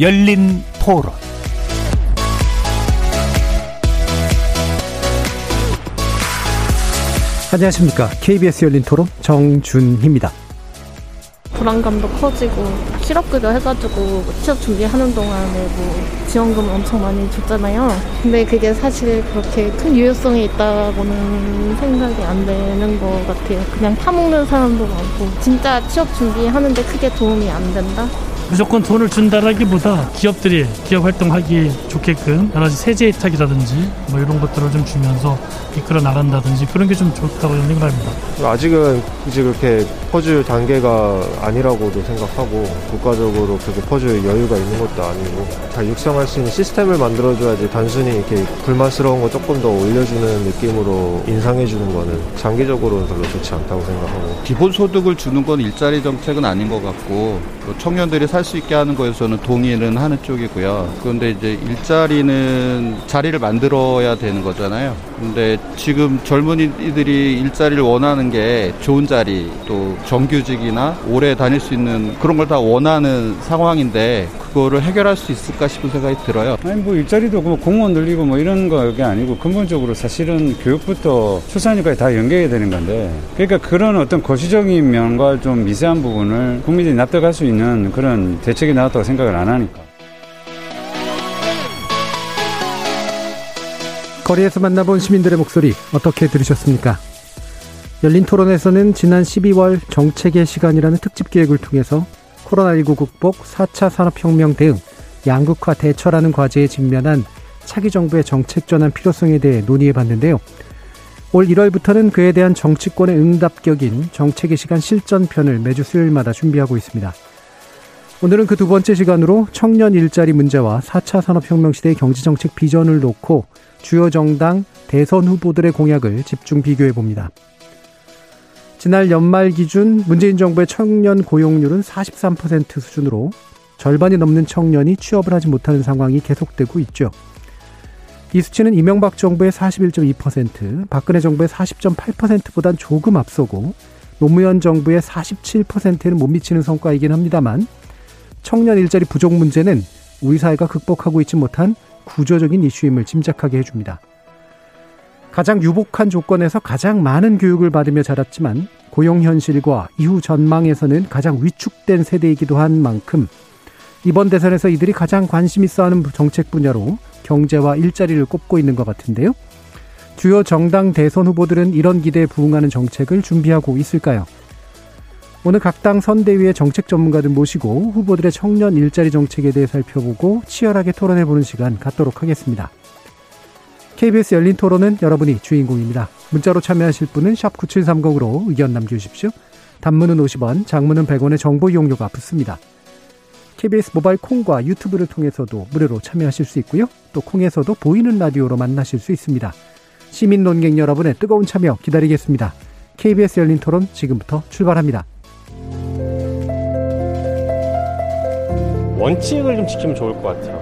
열린 토론 안녕하십니까. KBS 열린 토론 정준희입니다. 불안감도 커지고 실업급여 해가지고 취업 준비하는 동안에 뭐 지원금 엄청 많이 줬잖아요. 근데 그게 사실 그렇게 큰 유효성이 있다고는 생각이 안 되는 것 같아요. 그냥 파먹는 사람도 많고 진짜 취업 준비하는데 크게 도움이 안 된다. 무조건 돈을 준다라기보다 기업들이 기업 활동하기 좋게끔 여러 가지 세제 혜택이라든지 뭐 이런 것들을 좀 주면서 이끌어 나간다든지 그런 게 좀 좋다고 저는 생각합니다. 아직은 이제 그렇게 퍼즐 단계가 아니라고도 생각하고 국가적으로 그렇게 퍼즐 여유가 있는 것도 아니고 잘 육성할 수 있는 시스템을 만들어줘야지 단순히 이렇게 불만스러운 거 조금 더 올려주는 느낌으로 인상해주는 거는 장기적으로는 별로 좋지 않다고 생각하고 기본소득을 주는 건 일자리 정책은 아닌 것 같고 청년들이 살수 있게 하는 거에서는 동의는 하는 쪽이고요. 그런데 이제 일자리는 자리를 만들어야 되는 거잖아요. 근데 지금 젊은이들이 일자리를 원하는 게 좋은 자리 또 정규직이나 오래 다닐 수 있는 그런 걸 다 원하는 상황인데 그거를 해결할 수 있을까 싶은 생각이 들어요. 아니 뭐 일자리도 뭐 공무원 늘리고 뭐 이런 거게 아니고 근본적으로 사실은 교육부터 출산까지 다 연계해야 되는 건데 그러니까 그런 어떤 거시적인 면과 좀 미세한 부분을 국민들이 납득할 수 있는 그런 대책이 나왔다고 생각을 안 하니까. 거리에서 만나본 시민들의 목소리 어떻게 들으셨습니까? 열린 토론에서는 지난 12월 정책의 시간이라는 특집 기획을 통해서 코로나19 극복, 4차 산업혁명 대응, 양극화 대처라는 과제에 직면한 차기 정부의 정책 전환 필요성에 대해 논의해 봤는데요. 올 1월부터는 그에 대한 정치권의 응답격인 정책의 시간 실전편을 매주 수요일마다 준비하고 있습니다. 오늘은 그 두 번째 시간으로 청년 일자리 문제와 4차 산업혁명 시대의 경제정책 비전을 놓고 주요 정당 대선 후보들의 공약을 집중 비교해 봅니다. 지난 연말 기준 문재인 정부의 청년 고용률은 43% 수준으로 절반이 넘는 청년이 취업을 하지 못하는 상황이 계속되고 있죠. 이 수치는 이명박 정부의 41.2%, 박근혜 정부의 40.8%보단 조금 앞서고 노무현 정부의 47%에는 못 미치는 성과이긴 합니다만 청년 일자리 부족 문제는 우리 사회가 극복하고 있지 못한 구조적인 이슈임을 짐작하게 해줍니다. 가장 유복한 조건에서 가장 많은 교육을 받으며 자랐지만 고용 현실과 이후 전망에서는 가장 위축된 세대이기도 한 만큼 이번 대선에서 이들이 가장 관심 있어 하는 정책 분야로 경제와 일자리를 꼽고 있는 것 같은데요. 주요 정당 대선 후보들은 이런 기대에 부응하는 정책을 준비하고 있을까요? 오늘 각 당 선대위의 정책 전문가들 모시고 후보들의 청년 일자리 정책에 대해 살펴보고 치열하게 토론해보는 시간 갖도록 하겠습니다. KBS 열린 토론은 여러분이 주인공입니다. 문자로 참여하실 분은 9730으로 의견 남겨주십시오. 단문은 50원, 장문은 100원의 정보 이용료가 붙습니다. KBS 모바일 콩과 유튜브를 통해서도 무료로 참여하실 수 있고요. 또 콩에서도 보이는 라디오로 만나실 수 있습니다. 시민 논객 여러분의 뜨거운 참여 기다리겠습니다. KBS 열린 토론 지금부터 출발합니다. 원칙을 좀 지키면 좋을 것 같아요.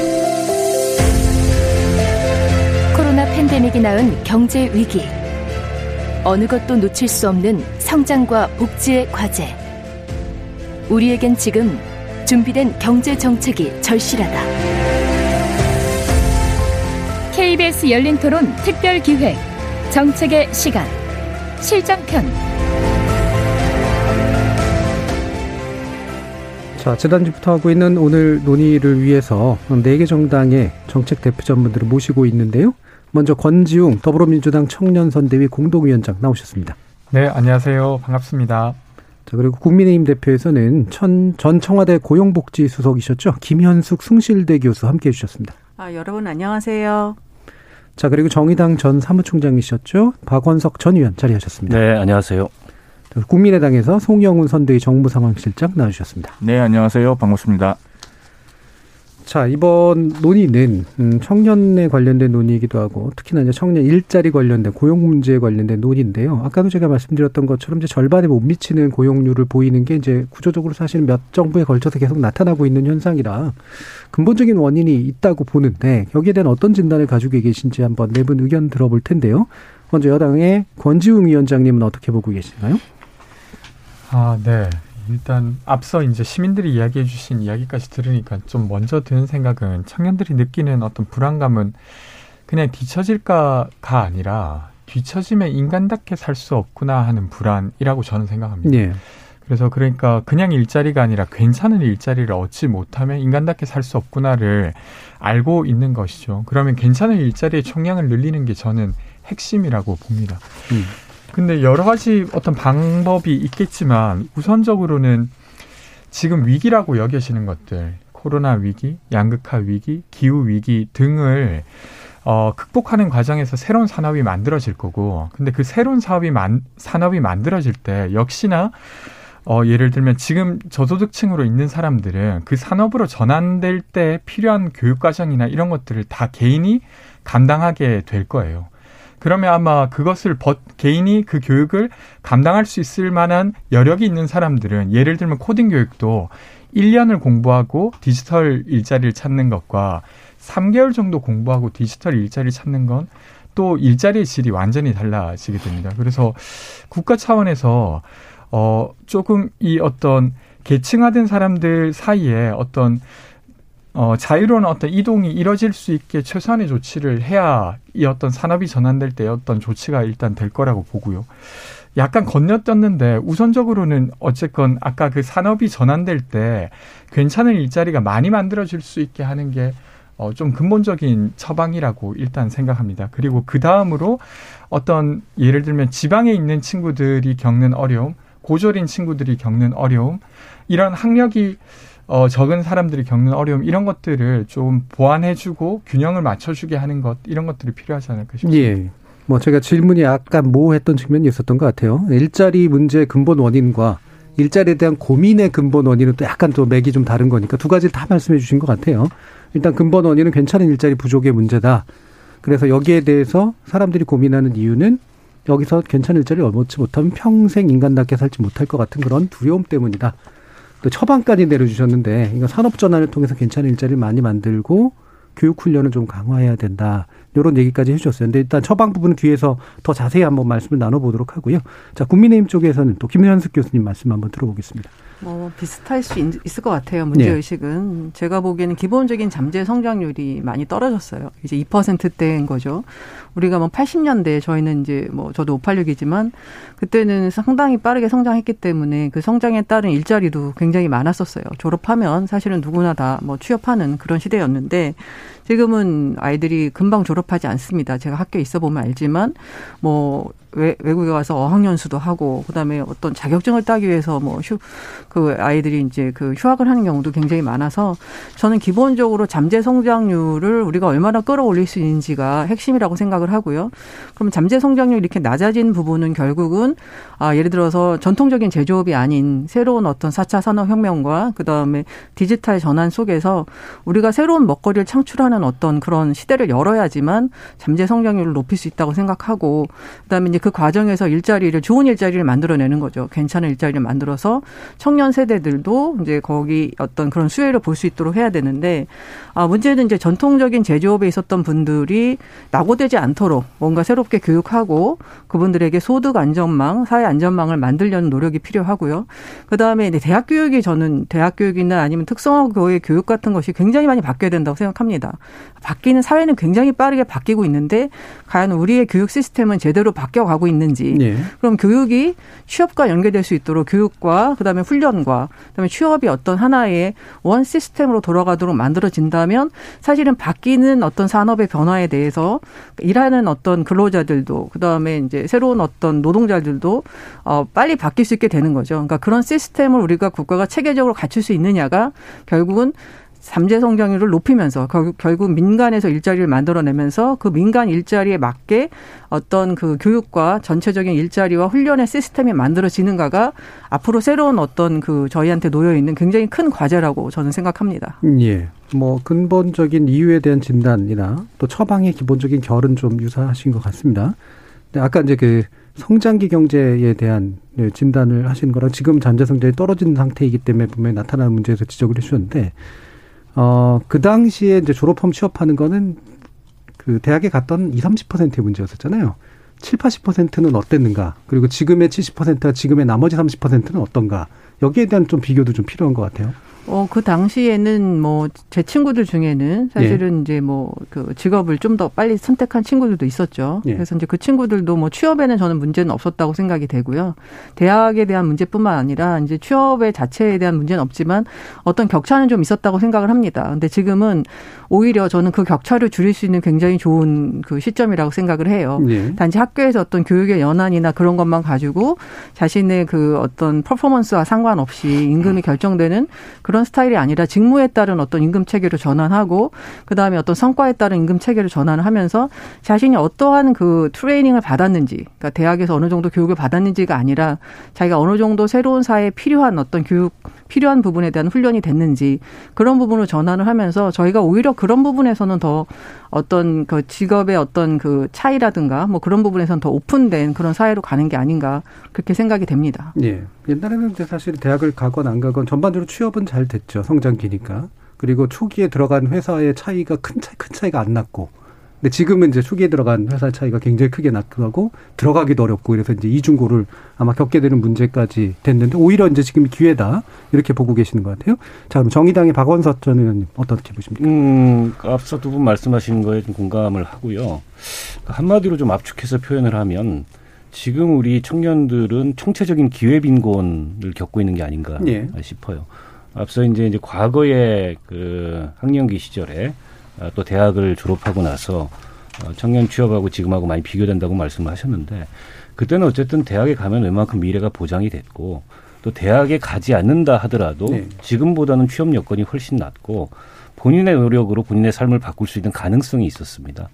팬데믹이 낳은 경제 위기. 어느 것도 놓칠 수 없는 성장과 복지의 과제. 우리에겐 지금 준비된 경제 정책이 절실하다. KBS 열린 토론 특별 기획 정책의 시간 실전편 자, 지난주부터 하고 있는 오늘 논의를 위해서 4개 정당의 정책 대표 전문들을 모시고 있는데요. 먼저 권지웅 더불어민주당 청년선대위 공동위원장 나오셨습니다. 네, 안녕하세요. 반갑습니다. 자, 그리고 국민의힘 대표에서는 천, 전 청와대 고용복지 수석이셨죠. 김현숙 숭실대 교수 함께 해주셨습니다. 아, 여러분 안녕하세요. 자, 그리고 정의당 전 사무총장이셨죠. 박원석 전 의원 자리하셨습니다. 네, 안녕하세요. 국민의당에서 송영훈 선대위 정무상황실장 나와주셨습니다. 네, 안녕하세요. 반갑습니다. 자, 이번 논의는 음, 청년에 관련된 논의이기도 하고 특히나 이제 청년 일자리 관련된 고용 문제에 관련된 논의인데요. 아까도 제가 말씀드렸던 것처럼 이제 절반에 못 미치는 고용률을 보이는 게 이제 구조적으로 사실은 몇 정부에 걸쳐서 계속 나타나고 있는 현상이라 근본적인 원인이 있다고 보는데 여기에 대한 어떤 진단을 가지고 계신지 한번 네 분 의견 들어볼 텐데요. 먼저 여당의 권지웅 위원장님은 어떻게 보고 계신가요? 아, 네. 일단 앞서 이제 시민들이 이야기해 주신 이야기까지 들으니까 좀 먼저 드는 생각은 청년들이 느끼는 어떤 불안감은 그냥 뒤처질까가 아니라 뒤처지면 인간답게 살 수 없구나 하는 불안이라고 저는 생각합니다. 네. 그래서 그러니까 그냥 일자리가 아니라 괜찮은 일자리를 얻지 못하면 인간답게 살 수 없구나를 알고 있는 것이죠. 그러면 괜찮은 일자리의 총량을 늘리는 게 저는 핵심이라고 봅니다. 음. 근데 여러 가지 어떤 방법이 있겠지만 우선적으로는 지금 위기라고 여겨지는 것들, 코로나 위기, 양극화 위기, 기후 위기 등을 어, 극복하는 과정에서 새로운 산업이 만들어질 거고, 근데 그 새로운 사업이 만, 산업이 만들어질 때 역시나 어, 예를 들면 지금 저소득층으로 있는 사람들은 그 산업으로 전환될 때 필요한 교육 과정이나 이런 것들을 다 개인이 감당하게 될 거예요. 그러면 아마 그것을 버, 개인이 그 교육을 감당할 수 있을 만한 여력이 있는 사람들은 예를 들면 코딩 교육도 1년을 공부하고 디지털 일자리를 찾는 것과 3개월 정도 공부하고 디지털 일자리를 찾는 건 또 일자리의 질이 완전히 달라지게 됩니다. 그래서 국가 차원에서 어 조금 이 어떤 계층화된 사람들 사이에 어떤 어, 자유로운 어떤 이동이 이뤄질 수 있게 최소한의 조치를 해야 이 어떤 산업이 전환될 때 어떤 조치가 일단 될 거라고 보고요. 약간 건너뛰었는데 우선적으로는 어쨌건 아까 그 산업이 전환될 때 괜찮은 일자리가 많이 만들어질 수 있게 하는 게 어, 좀 근본적인 처방이라고 일단 생각합니다. 그리고 그 다음으로 어떤 예를 들면 지방에 있는 친구들이 겪는 어려움, 고졸인 친구들이 겪는 어려움, 이런 학력이 어, 적은 사람들이 겪는 어려움 이런 것들을 좀 보완해주고 균형을 맞춰주게 하는 것 이런 것들이 필요하지 않을까 싶습니다. 예. 뭐 제가 질문이 약간 모호했던 측면이 있었던 것 같아요. 일자리 문제의 근본 원인과 일자리에 대한 고민의 근본 원인은 또 약간 또 맥이 좀 다른 거니까 두 가지 다 말씀해 주신 것 같아요. 일단 근본 원인은 괜찮은 일자리 부족의 문제다. 그래서 여기에 대해서 사람들이 고민하는 이유는 여기서 괜찮은 일자리를 얻지 못하면 평생 인간답게 살지 못할 것 같은 그런 두려움 때문이다. 또 처방까지 내려주셨는데 이거 산업 전환을 통해서 괜찮은 일자리를 많이 만들고 교육 훈련을 좀 강화해야 된다. 이런 얘기까지 해주셨어요. 근데 일단 처방 부분은 뒤에서 더 자세히 한번 말씀을 나눠보도록 하고요. 자, 국민의힘 쪽에서는 또 김현숙 교수님 말씀 한번 들어보겠습니다. 뭐 비슷할 수 있, 을 것 같아요. 문제 의식은 네. 제가 보기에는 기본적인 잠재 성장률이 많이 떨어졌어요. 이제 2%대인 거죠. 우리가 뭐 80년대 저희는 이제 뭐 저도 586이지만 그때는 상당히 빠르게 성장했기 때문에 그 성장에 따른 일자리도 굉장히 많았었어요. 졸업하면 사실은 누구나 다 뭐 취업하는 그런 시대였는데 지금은 아이들이 금방 졸업하지 않습니다. 제가 학교에 있어 보면 알지만 뭐 외, 외국에 가서 어학연수도 하고 그다음에 어떤 자격증을 따기 위해서 뭐휴그 아이들이 이제 그 휴학을 하는 경우도 굉장히 많아서 저는 기본적으로 잠재 성장률을 우리가 얼마나 끌어올릴 수 있는지가 핵심이라고 생각 을 하고요. 그럼 잠재 성장률이 이렇게 낮아진 부분은 결국은 아 예를 들어서 전통적인 제조업이 아닌 새로운 어떤 4차 산업혁명과 그다음에 디지털 전환 속에서 우리가 새로운 먹거리를 창출하는 어떤 그런 시대를 열어야지만 잠재 성장률을 높일 수 있다고 생각하고 그다음에 이제 그 과정에서 일자리를 좋은 일자리를 만들어내는 거죠. 괜찮은 일자리를 만들어서 청년 세대들도 이제 거기 어떤 그런 수혜를 볼 수 있도록 해야 되는데 아 문제는 이제 전통적인 제조업에 있었던 분들이 낙오되지 않 도록 뭔가 새롭게 교육하고 그분들에게 소득 안전망, 사회 안전망을 만들려는 노력이 필요하고요. 그 다음에 이제 대학 교육이 저는 대학 교육이나 아니면 특성화고의 교육 같은 것이 굉장히 많이 바뀌어야 된다고 생각합니다. 바뀌는 사회는 굉장히 빠르게 바뀌고 있는데 과연 우리의 교육 시스템은 제대로 바뀌어 가고 있는지 네. 그럼 교육이 취업과 연계될 수 있도록 교육과 그다음에 훈련과 그다음에 취업이 어떤 하나의 원 시스템으로 돌아가도록 만들어진다면 사실은 바뀌는 어떤 산업의 변화에 대해서 일하 는 어떤 근로자들도 그다음에 이제 새로운 어떤 노동자들도 어 빨리 바뀔 수 있게 되는 거죠. 그러니까 그런 시스템을 우리가 국가가 체계적으로 갖출 수 있느냐가 결국은 잠재 성장률을 높이면서 결국 민간에서 일자리를 만들어내면서 그 민간 일자리에 맞게 어떤 그 교육과 전체적인 일자리와 훈련의 시스템이 만들어지는가가 앞으로 새로운 어떤 그 저희한테 놓여 있는 굉장히 큰 과제라고 저는 생각합니다. 예. 뭐 근본적인 이유에 대한 진단이나 또 처방의 기본적인 결은 좀 유사하신 것 같습니다. 아까 이제 그 성장기 경제에 대한 진단을 하신 거랑 지금 잠재 성장이 떨어지는 상태이기 때문에 분명히 나타나는 문제에서 지적을 해주셨는데 어, 그 당시에 이제 졸업하면 취업하는 거는 그 대학에 갔던 20, 30%의 문제였었잖아요. 7, 80%는 어땠는가? 그리고 지금의 70%와 지금의 나머지 30%는 어떤가? 여기에 대한 좀 비교도 좀 필요한 것 같아요. 어, 그 당시에는 뭐, 제 친구들 중에는 사실은 예. 이제 뭐, 그 직업을 좀 더 빨리 선택한 친구들도 있었죠. 예. 그래서 이제 그 친구들도 뭐 취업에는 저는 문제는 없었다고 생각이 되고요. 대학에 대한 문제뿐만 아니라 이제 취업의 자체에 대한 문제는 없지만 어떤 격차는 좀 있었다고 생각을 합니다. 근데 지금은 오히려 저는 그 격차를 줄일 수 있는 굉장히 좋은 그 시점이라고 생각을 해요. 예. 단지 학교에서 어떤 교육의 연한이나 그런 것만 가지고 자신의 그 어떤 퍼포먼스와 상관없이 임금이 결정되는 그런 스타일이 아니라 직무에 따른 어떤 임금 체계로 전환하고 그다음에 어떤 성과에 따른 임금 체계를 전환을 하면서 자신이 어떠한 그 트레이닝을 받았는지 그러니까 대학에서 어느 정도 교육을 받았는지가 아니라 자기가 어느 정도 새로운 사회에 필요한 어떤 교육 필요한 부분에 대한 훈련이 됐는지 그런 부분을 전환을 하면서 저희가 오히려 그런 부분에서는 더 어떤 그 직업의 어떤 그 차이라든가 뭐 그런 부분에서는 더 오픈된 그런 사회로 가는 게 아닌가 그렇게 생각이 됩니다. 예. 옛날에는 사실 대학을 가건 안 가건 전반적으로 취업은 잘 됐죠. 성장기니까. 그리고 초기에 들어간 회사의 차이가 큰 차이, 큰 차이가 안 났고 근데 지금은 이제 초기에 들어간 회사 차이가 굉장히 크게 나타나고 들어가기도 어렵고 그래서 이제 이중고를 아마 겪게 되는 문제까지 됐는데 오히려 이제 지금 기회다 이렇게 보고 계시는 것 같아요. 자 그럼 정의당의 박원석 전 의원님 어떻게 보십니까? 음 앞서 두 분 말씀하신 거에 좀 공감을 하고요. 한마디로 좀 압축해서 표현을 하면 지금 우리 청년들은 총체적인 기회 빈곤을 겪고 있는 게 아닌가 예. 싶어요. 앞서 이제 이제 과거에 그 학령기 시절에 아, 또 대학을 졸업하고 나서 어, 청년 취업하고 지금하고 많이 비교된다고 말씀을 하셨는데 그때는 어쨌든 대학에 가면 웬만큼 미래가 보장이 됐고 또 대학에 가지 않는다 하더라도 네. 지금보다는 취업 여건이 훨씬 낫고 본인의 노력으로 본인의 삶을 바꿀 수 있는 가능성이 있었습니다.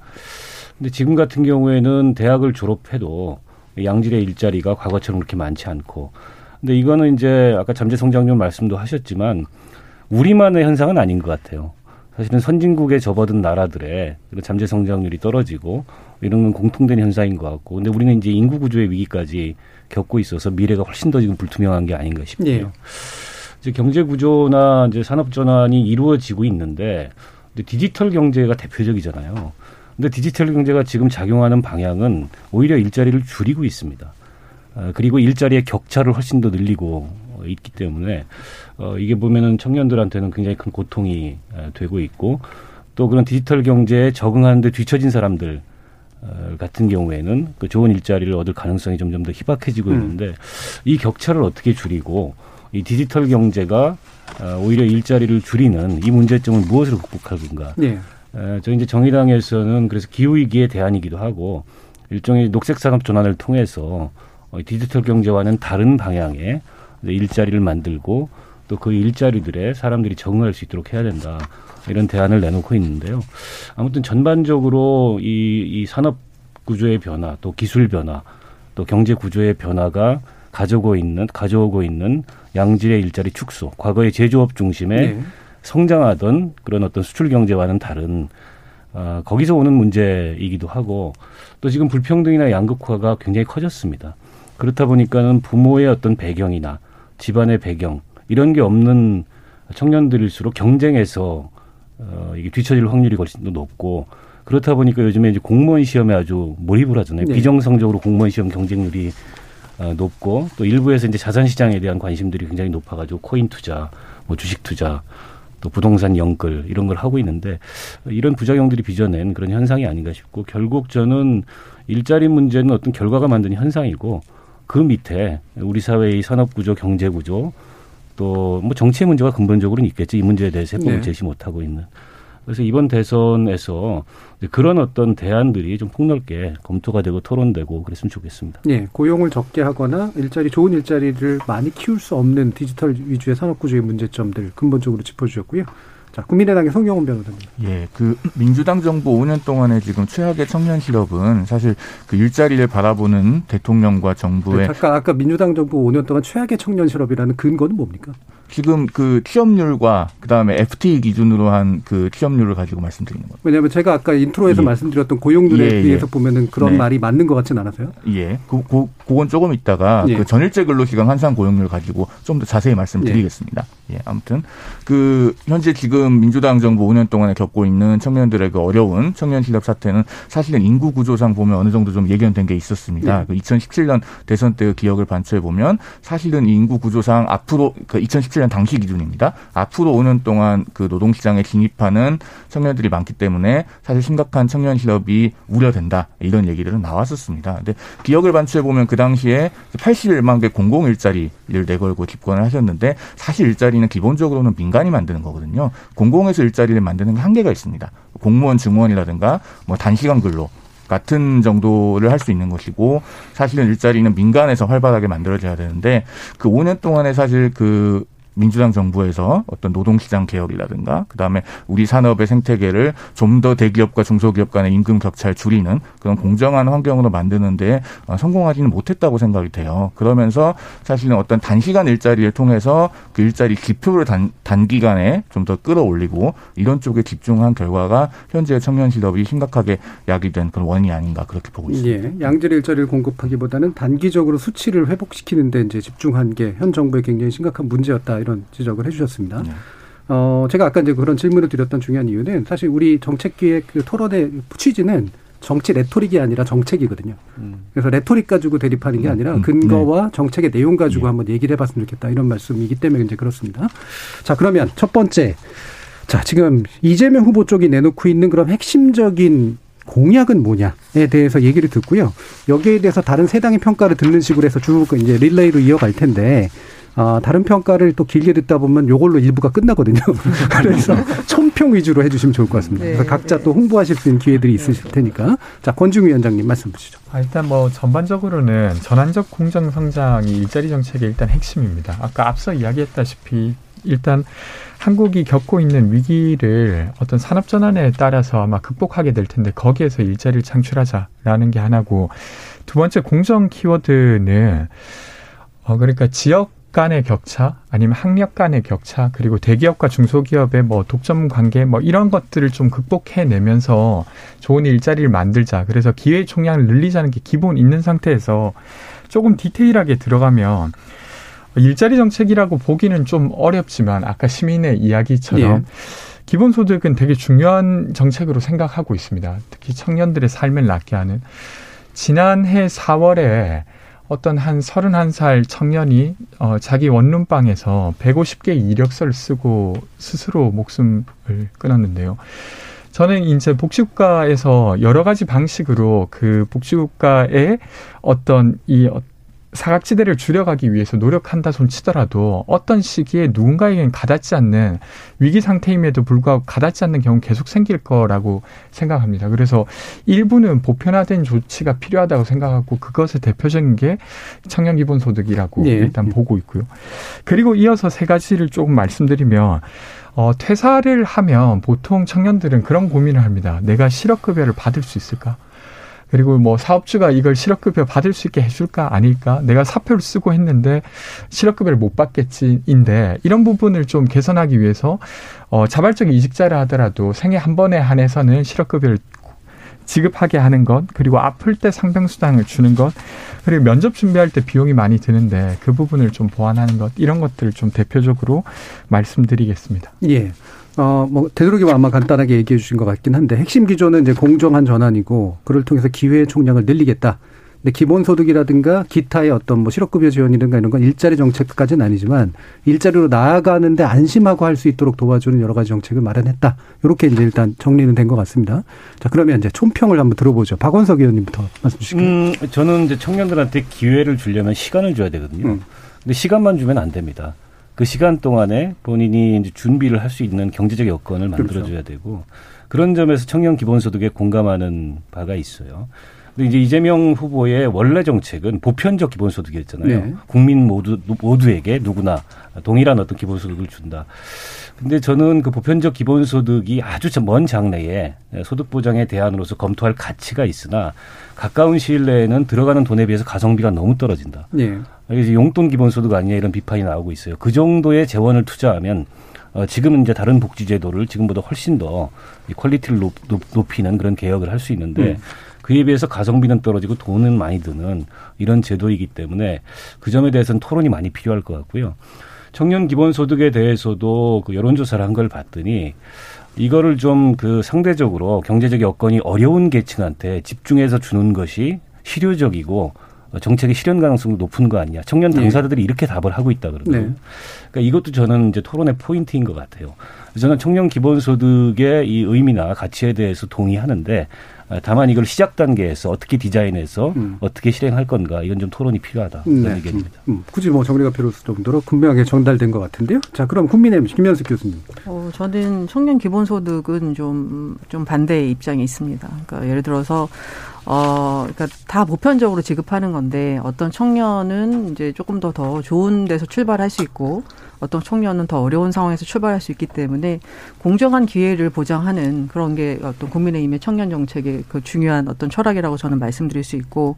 근데 지금 같은 경우에는 대학을 졸업해도 양질의 일자리가 과거처럼 그렇게 많지 않고 근데 이거는 이제 아까 잠재 성장률 말씀도 하셨지만 우리만의 현상은 아닌 것 같아요. 사실은 선진국에 접어든 나라들의 잠재 성장률이 떨어지고 이런 건 공통된 현상인 것 같고 근데 우리는 이제 인구 구조의 위기까지 겪고 있어서 미래가 훨씬 더 지금 불투명한 게 아닌가 싶고요. 예. 이제 경제 구조나 이제 산업 전환이 이루어지고 있는데 디지털 경제가 대표적이잖아요. 근데 디지털 경제가 지금 작용하는 방향은 오히려 일자리를 줄이고 있습니다. 아, 그리고 일자리의 격차를 훨씬 더 늘리고 있기 때문에 어, 이게 보면은 청년들한테는 굉장히 큰 고통이 되고 있고 또 그런 디지털 경제에 적응하는데 뒤처진 사람들 어, 같은 경우에는 그 좋은 일자리를 얻을 가능성이 점점 더 희박해지고 음. 있는데 이 격차를 어떻게 줄이고 이 디지털 경제가 어, 오히려 일자리를 줄이는 이 문제점을 무엇으로 극복할 건가? 네. 저 이제 정의당에서는 그래서 기후 위기의 대안이기도 하고 일종의 녹색 산업 전환을 통해서 디지털 경제와는 다른 방향의 일자리를 만들고 또 그 일자리들에 사람들이 적응할 수 있도록 해야 된다. 이런 대안을 내놓고 있는데요. 아무튼 전반적으로 이, 이 산업 구조의 변화, 또 기술 변화, 또 경제 구조의 변화가 가져오고 있는 가져오고 있는 양질의 일자리 축소, 과거의 제조업 중심의 네. 성장하던 그런 어떤 수출 경제와는 다른 어, 거기서 오는 문제이기도 하고 또 지금 불평등이나 양극화가 굉장히 커졌습니다. 그렇다 보니까는 부모의 어떤 배경이나 집안의 배경 이런 게 없는 청년들일수록 경쟁에서 어, 이게 뒤처질 확률이 훨씬 더 높고 그렇다 보니까 요즘에 이제 공무원 시험에 아주 몰입을 하잖아요. 네. 비정상적으로 공무원 시험 경쟁률이 어, 높고 또 일부에서 이제 자산 시장에 대한 관심들이 굉장히 높아가지고 코인 투자, 뭐 주식 투자, 또 부동산 연끌 이런 걸 하고 있는데 이런 부작용들이 빚어낸 그런 현상이 아닌가 싶고 결국 저는 일자리 문제는 어떤 결과가 만드는 현상이고 그 밑에 우리 사회의 산업 구조, 경제 구조 또 뭐 정치의 문제가 근본적으로는 있겠지 이 문제에 대해서 해법을 네. 제시 못하고 있는. 그래서 이번 대선에서 그런 어떤 대안들이 좀 폭넓게 검토가 되고 토론되고 그랬으면 좋겠습니다. 예, 고용을 적게 하거나 일자리 좋은 일자리를 많이 키울 수 없는 디지털 위주의 산업 구조의 문제점들 근본적으로 짚어주셨고요. 자, 국민의당의 송영훈 변호사님. 예, 그 민주당 정부 5년 동안의 지금 최악의 청년 실업은 사실 그 일자리를 바라보는 대통령과 정부의 네, 아까 아까 민주당 정부 5년 동안 최악의 청년 실업이라는 근거는 뭡니까? 지금 그 취업률과 그다음에 FTE 기준으로 한 그 취업률을 가지고 말씀드리는 겁니다. 왜냐하면 제가 아까 intro에서 예. 말씀드렸던 고용률에 예, 예. 비해서 보면은 그런 네. 말이 맞는 것 같지는 않아서요? 예, 그, 그, 그건 조금 있다가 예. 그 전일제 근로시간 환산 고용률 가지고 좀 더 자세히 말씀드리겠습니다. 예. 예, 아무튼 그 현재 지금 민주당 정부 5년 동안에 겪고 있는 청년들의 그 어려운 청년 실업 사태는 사실은 인구 구조상 보면 어느 정도 좀 예견된 게 있었습니다. 예. 그 2017년 대선 때 기억을 반추해 보면 사실은 인구 구조상 앞으로 그 2017년 당시 기준입니다. 앞으로 5년 동안 그 노동시장에 진입하는 청년들이 많기 때문에 사실 심각한 청년 실업이 우려된다 이런 얘기들은 나왔었습니다. 근데 기억을 반추해 보면 그 당시에 81만 개 공공 일자리를 내걸고 집권을 하셨는데 사실 일자리는 기본적으로는 민간이 만드는 거거든요. 공공에서 일자리를 만드는 게 한계가 있습니다. 공무원 증원이라든가 뭐 단시간 근로 같은 정도를 할 수 있는 것이고 사실은 일자리는 민간에서 활발하게 만들어져야 되는데 그 5년 동안에 사실 그 민주당 정부에서 어떤 노동시장 개혁이라든가 그다음에 우리 산업의 생태계를 좀 더 대기업과 중소기업 간의 임금 격차를 줄이는 그런 공정한 환경으로 만드는데 어, 성공하지는 못했다고 생각이 돼요. 그러면서 사실은 어떤 단시간 일자리를 통해서 그 일자리 기표를 단, 단기간에 좀 더 끌어올리고 이런 쪽에 집중한 결과가 현재 청년 실업이 심각하게 야기된 그런 원인이 아닌가 그렇게 보고 있습니다. 예, 양질 일자리를 공급하기보다는 단기적으로 수치를 회복시키는 데 이제 집중한 게 현 정부의 굉장히 심각한 문제였다. 이런 지적을 해주셨습니다. 네. 어, 제가 아까 이제 그런 질문을 드렸던 중요한 이유는 사실 우리 정책기획 그 토론의 취지는 정치 rhetoric이 아니라 정책이거든요. 음. 그래서 rhetoric 가지고 대립하는 게 음. 아니라 음. 근거와 네. 정책의 내용 가지고 네. 한번 얘기를 해봤으면 좋겠다 이런 말씀이기 때문에 이제 그렇습니다. 자 그러면 첫 번째, 자 지금 이재명 후보 쪽이 내놓고 있는 그런 핵심적인 공약은 뭐냐에 대해서 얘기를 듣고요. 여기에 대해서 다른 세 당의 평가를 듣는 식으로 해서 쭉 이제 릴레이로 이어갈 텐데 아, 다른 평가를 또 길게 듣다 보면 요걸로 일부가 끝나거든요. 그래서 총평 위주로 해주시면 좋을 것 같습니다. 네, 그래서 각자 네. 또 홍보하실 수 있는 기회들이 있으실 테니까. 자, 권중 위원장님 말씀 주시죠. 아, 일단 뭐 전반적으로는 전환적 공정 성장이 일자리 정책의 일단 핵심입니다. 아까 앞서 이야기했다시피 일단 한국이 겪고 있는 위기를 어떤 산업 전환에 따라서 아마 극복하게 될 텐데 거기에서 일자리를 창출하자라는 게 하나고 두 번째 공정 키워드는 어 그러니까 지역 간의 격차 아니면 학력 간의 격차 그리고 대기업과 중소기업의 뭐 독점 관계 뭐 이런 것들을 좀 극복해 내면서 좋은 일자리를 만들자 그래서 기회 총량을 늘리자는 게 기본 있는 상태에서 조금 디테일하게 들어가면 일자리 정책이라고 보기는 좀 어렵지만 아까 시민의 이야기처럼 예. 기본소득은 되게 중요한 정책으로 생각하고 있습니다. 특히 청년들의 삶을 낫게 하는 지난해 4월에 어떤 한 31살 청년이 어, 자기 원룸방에서 150개 이력서를 쓰고 스스로 목숨을 끊었는데요. 저는 이제 복지국가에서 여러 가지 방식으로 그 복지국가의 어떤 이 사각지대를 줄여가기 위해서 노력한다 손 치더라도 어떤 시기에 누군가에겐 가닿지 않는 위기 상태임에도 불구하고 가닿지 않는 경우 계속 생길 거라고 생각합니다. 그래서 일부는 보편화된 조치가 필요하다고 생각하고 그것의 대표적인 게 청년 기본소득이라고 네. 일단 보고 있고요. 그리고 이어서 세 가지를 조금 말씀드리면 어, 퇴사를 하면 보통 청년들은 그런 고민을 합니다. 내가 실업급여를 받을 수 있을까? 그리고 뭐 사업주가 이걸 실업급여 받을 수 있게 해줄까 아닐까 내가 사표를 쓰고 했는데 실업급여를 못 받겠지인데 이런 부분을 좀 개선하기 위해서 어 자발적 이직자를 하더라도 생애 한 번에 한해서는 실업급여를 지급하게 하는 것, 그리고 아플 때 상병수당을 주는 것, 그리고 면접 준비할 때 비용이 많이 드는데 그 부분을 좀 보완하는 것, 이런 것들을 좀 대표적으로 말씀드리겠습니다. 예. 어, 뭐, 되도록이면 아마 간단하게 얘기해 주신 것 같긴 한데, 핵심 기조는 이제 공정한 전환이고, 그를 통해서 기회의 총량을 늘리겠다. 근데 기본소득이라든가 기타의 어떤 뭐 실업급여 지원이든가 이런 건 일자리 정책까지는 아니지만 일자리로 나아가는데 안심하고 할 수 있도록 도와주는 여러 가지 정책을 마련했다. 이렇게 이제 일단 정리는 된 것 같습니다. 자 그러면 이제 총평을 한번 들어보죠. 박원석 의원님부터 말씀 주시죠. 음, 저는 이제 청년들한테 기회를 주려면 시간을 줘야 되거든요. 음. 근데 시간만 주면 안 됩니다. 그 시간 동안에 본인이 이제 준비를 할 수 있는 경제적 여건을 만들어줘야 그렇죠. 되고 그런 점에서 청년 기본소득에 공감하는 바가 있어요. 근데 이제 이재명 후보의 원래 정책은 보편적 기본소득이었잖아요. 네. 국민 모두 모두에게 누구나 동일한 어떤 기본소득을 준다. 근데 저는 그 보편적 기본소득이 아주 먼 장래에 소득 보장의 대안으로서 검토할 가치가 있으나 가까운 시일 내에는 들어가는 돈에 비해서 가성비가 너무 떨어진다. 네. 그래서 용돈 기본소득 아니냐 이런 비판이 나오고 있어요. 그 정도의 재원을 투자하면 어, 지금은 이제 다른 복지제도를 지금보다 훨씬 더 quality를 높, 높이는 그런 개혁을 할 수 있는데 음. 그에 비해서 가성비는 떨어지고 돈은 많이 드는 이런 제도이기 때문에 그 점에 대해서는 토론이 많이 필요할 것 같고요. 청년 기본소득에 대해서도 그 여론조사를 한 걸 봤더니 이거를 좀 그 상대적으로 경제적 여건이 어려운 계층한테 집중해서 주는 것이 실효적이고 정책의 실현 가능성도 높은 거 아니냐. 청년 네. 당사자들이 네. 이렇게 답을 하고 있다 그러거든요. 네. 그러니까 이것도 저는 이제 토론의 포인트인 것 같아요. 저는 청년 기본소득의 이 의미나 가치에 대해서 동의하는데 다만 이걸 시작 단계에서 어떻게 디자인해서 음. 어떻게 실행할 건가 이건 좀 토론이 필요하다 음, 네. 의견입니다. 음, 음. 굳이 뭐 정리가 필요 없을 정도로 분명하게 전달된 것 같은데요. 자 그럼 국민의힘 김현숙 교수님. 어, 저는 청년 기본소득은 좀 좀 반대의 입장이 있습니다. 그러니까 예를 들어서 어, 그러니까 다 보편적으로 지급하는 건데 어떤 청년은 이제 조금 더더 좋은 데서 출발할 수 있고 어떤 청년은 더 어려운 상황에서 출발할 수 있기 때문에 공정한 기회를 보장하는 그런 게 어떤 국민의힘의 청년 정책의 그 중요한 어떤 철학이라고 저는 말씀드릴 수 있고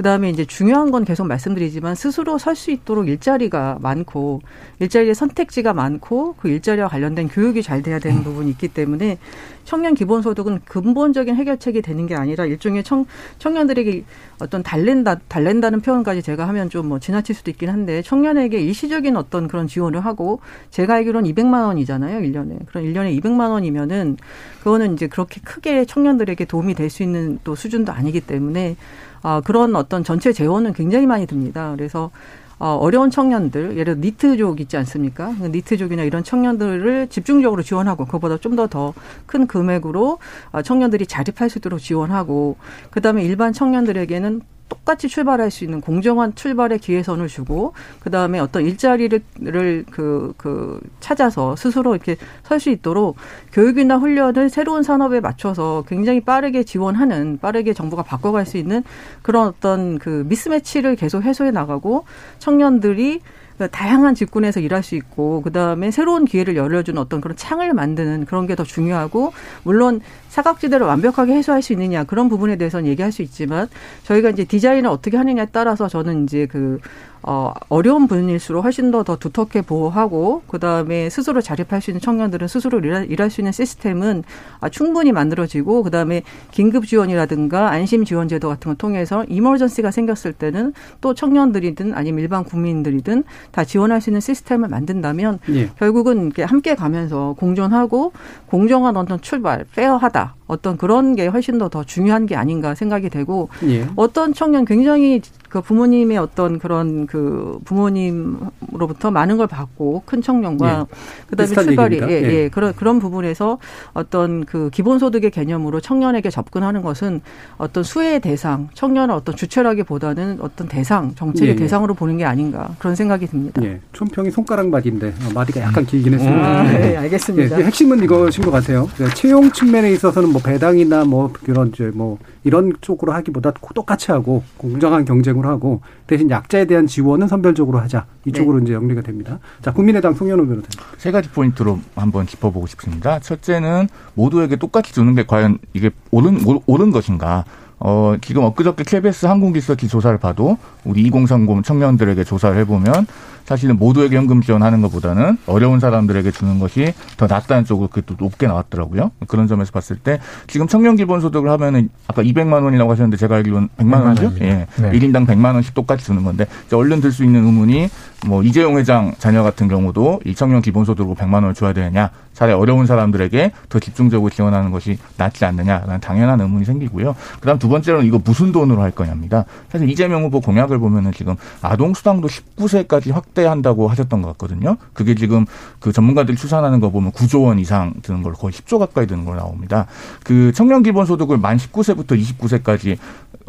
그다음에 이제 중요한 건 계속 말씀드리지만 스스로 설 수 있도록 일자리가 많고 일자리의 선택지가 많고 그 일자리와 관련된 교육이 잘 돼야 되는 부분이 있기 때문에 청년 기본소득은 근본적인 해결책이 되는 게 아니라 일종의 청, 청년들에게 어떤 달랜다, 달랜다는 표현까지 제가 하면 좀 뭐 지나칠 수도 있긴 한데 청년에게 일시적인 어떤 그런 지원을 하고 제가 알기로는 200만 원이잖아요, 1년에. 그럼 1년에 200만 원이면은 그거는 이제 그렇게 크게 청년들에게 도움이 될 수 있는 또 수준도 아니기 때문에 아, 그런 어떤 전체 재원은 굉장히 많이 듭니다. 그래서 어, 어려운 청년들, 예를 들어 니트족 있지 않습니까? 그 니트족이나 이런 청년들을 집중적으로 지원하고 그보다 좀 더 더 큰 금액으로 어, 청년들이 자립할 수 있도록 지원하고 그다음에 일반 청년들에게는 똑같이 출발할 수 있는 공정한 출발의 기회선을 주고 그다음에 어떤 일자리를 그, 그 찾아서 스스로 이렇게 설 수 있도록 교육이나 훈련을 새로운 산업에 맞춰서 굉장히 빠르게 지원하는 빠르게 정부가 바꿔갈 수 있는 그런 어떤 그 미스매치를 계속 해소해 나가고 청년들이 다양한 직군에서 일할 수 있고 그다음에 새로운 기회를 열어주는 어떤 그런 창을 만드는 그런 게 더 중요하고 물론 사각지대를 완벽하게 해소할 수 있느냐 그런 부분에 대해서는 얘기할 수 있지만 저희가 이제 디자인을 어떻게 하느냐에 따라서 저는 이제 그 어, 어려운 분일수록 훨씬 더 더 두텁게 보호하고 그다음에 스스로 자립할 수 있는 청년들은 스스로 일할, 일할 수 있는 시스템은 아, 충분히 만들어지고 그다음에 긴급 지원이라든가 안심 지원 제도 같은 걸 통해서 이머전시가 생겼을 때는 또 청년들이든 아니면 일반 국민들이든 다 지원할 수 있는 시스템을 만든다면 예. 결국은 이렇게 함께 가면서 공존하고 공정한 어떤 출발, 페어하다 어떤 그런 게 훨씬 더 더 중요한 게 아닌가 생각이 되고 예. 어떤 청년 굉장히 그 부모님의 어떤 그런 그 부모님으로부터 많은 걸 받고 큰 청년과 예. 그다음에 출발이 예, 예, 예, 그런 그런 부분에서 어떤 그 기본 소득의 개념으로 청년에게 접근하는 것은 어떤 수혜의 대상, 청년을 어떤 주체라기보다는 어떤 대상, 정책의 예, 예. 대상으로 보는 게 아닌가 그런 생각이 듭니다. 예. 총평이 손가락 마디인데 어, 마디가 약간 길긴 했습니다. 아, 네, 알겠습니다. 핵심은 이것인 것 같아요. 채용 측면에 있어서는 뭐 배당 시장이나 뭐 그런 이제 뭐 이런 쪽으로 하기보다 똑같이 하고 공정한 경쟁으로 하고 대신 약자에 대한 지원은 선별적으로 하자 이쪽으로 네. 이제 정리가 됩니다. 자 국민의당 송현우 변호사님 세 가지 포인트로 한번 짚어보고 싶습니다. 첫째는 모두에게 똑같이 주는 게 과연 이게 옳은 옳은 것인가? 어, 지금 엊그저께 KBS 항공기서기 조사를 봐도 우리 2030 청년들에게 조사를 해보면 사실은 모두에게 현금 지원하는 것보다는 어려운 사람들에게 주는 것이 더 낫다는 쪽으로 그게 또 높게 나왔더라고요. 그런 점에서 봤을 때 지금 청년 기본소득을 하면은 아까 200만 원이라고 하셨는데 제가 알기로는 100만 원이죠? 예. 네. 1인당 100만 원씩 똑같이 주는 건데 이제 얼른 들 수 있는 의문이 뭐 이재용 회장 자녀 같은 경우도 이 청년 기본소득으로 100만 원을 줘야 되느냐 차라리 어려운 사람들에게 더 집중적으로 지원하는 것이 낫지 않느냐라는 당연한 의문이 생기고요. 그다음 두 번째로는 이거 무슨 돈으로 할 거냐입니다. 사실 이재명 후보 공약을 보면은 지금 아동 수당도 19세까지 확대한다고 하셨던 것 같거든요. 그게 지금 그 전문가들이 추산하는 거 보면 9조 원 이상 드는 걸 거의 10조 가까이 드는 걸 나옵니다. 그 청년 기본 소득을 만 19세부터 29세까지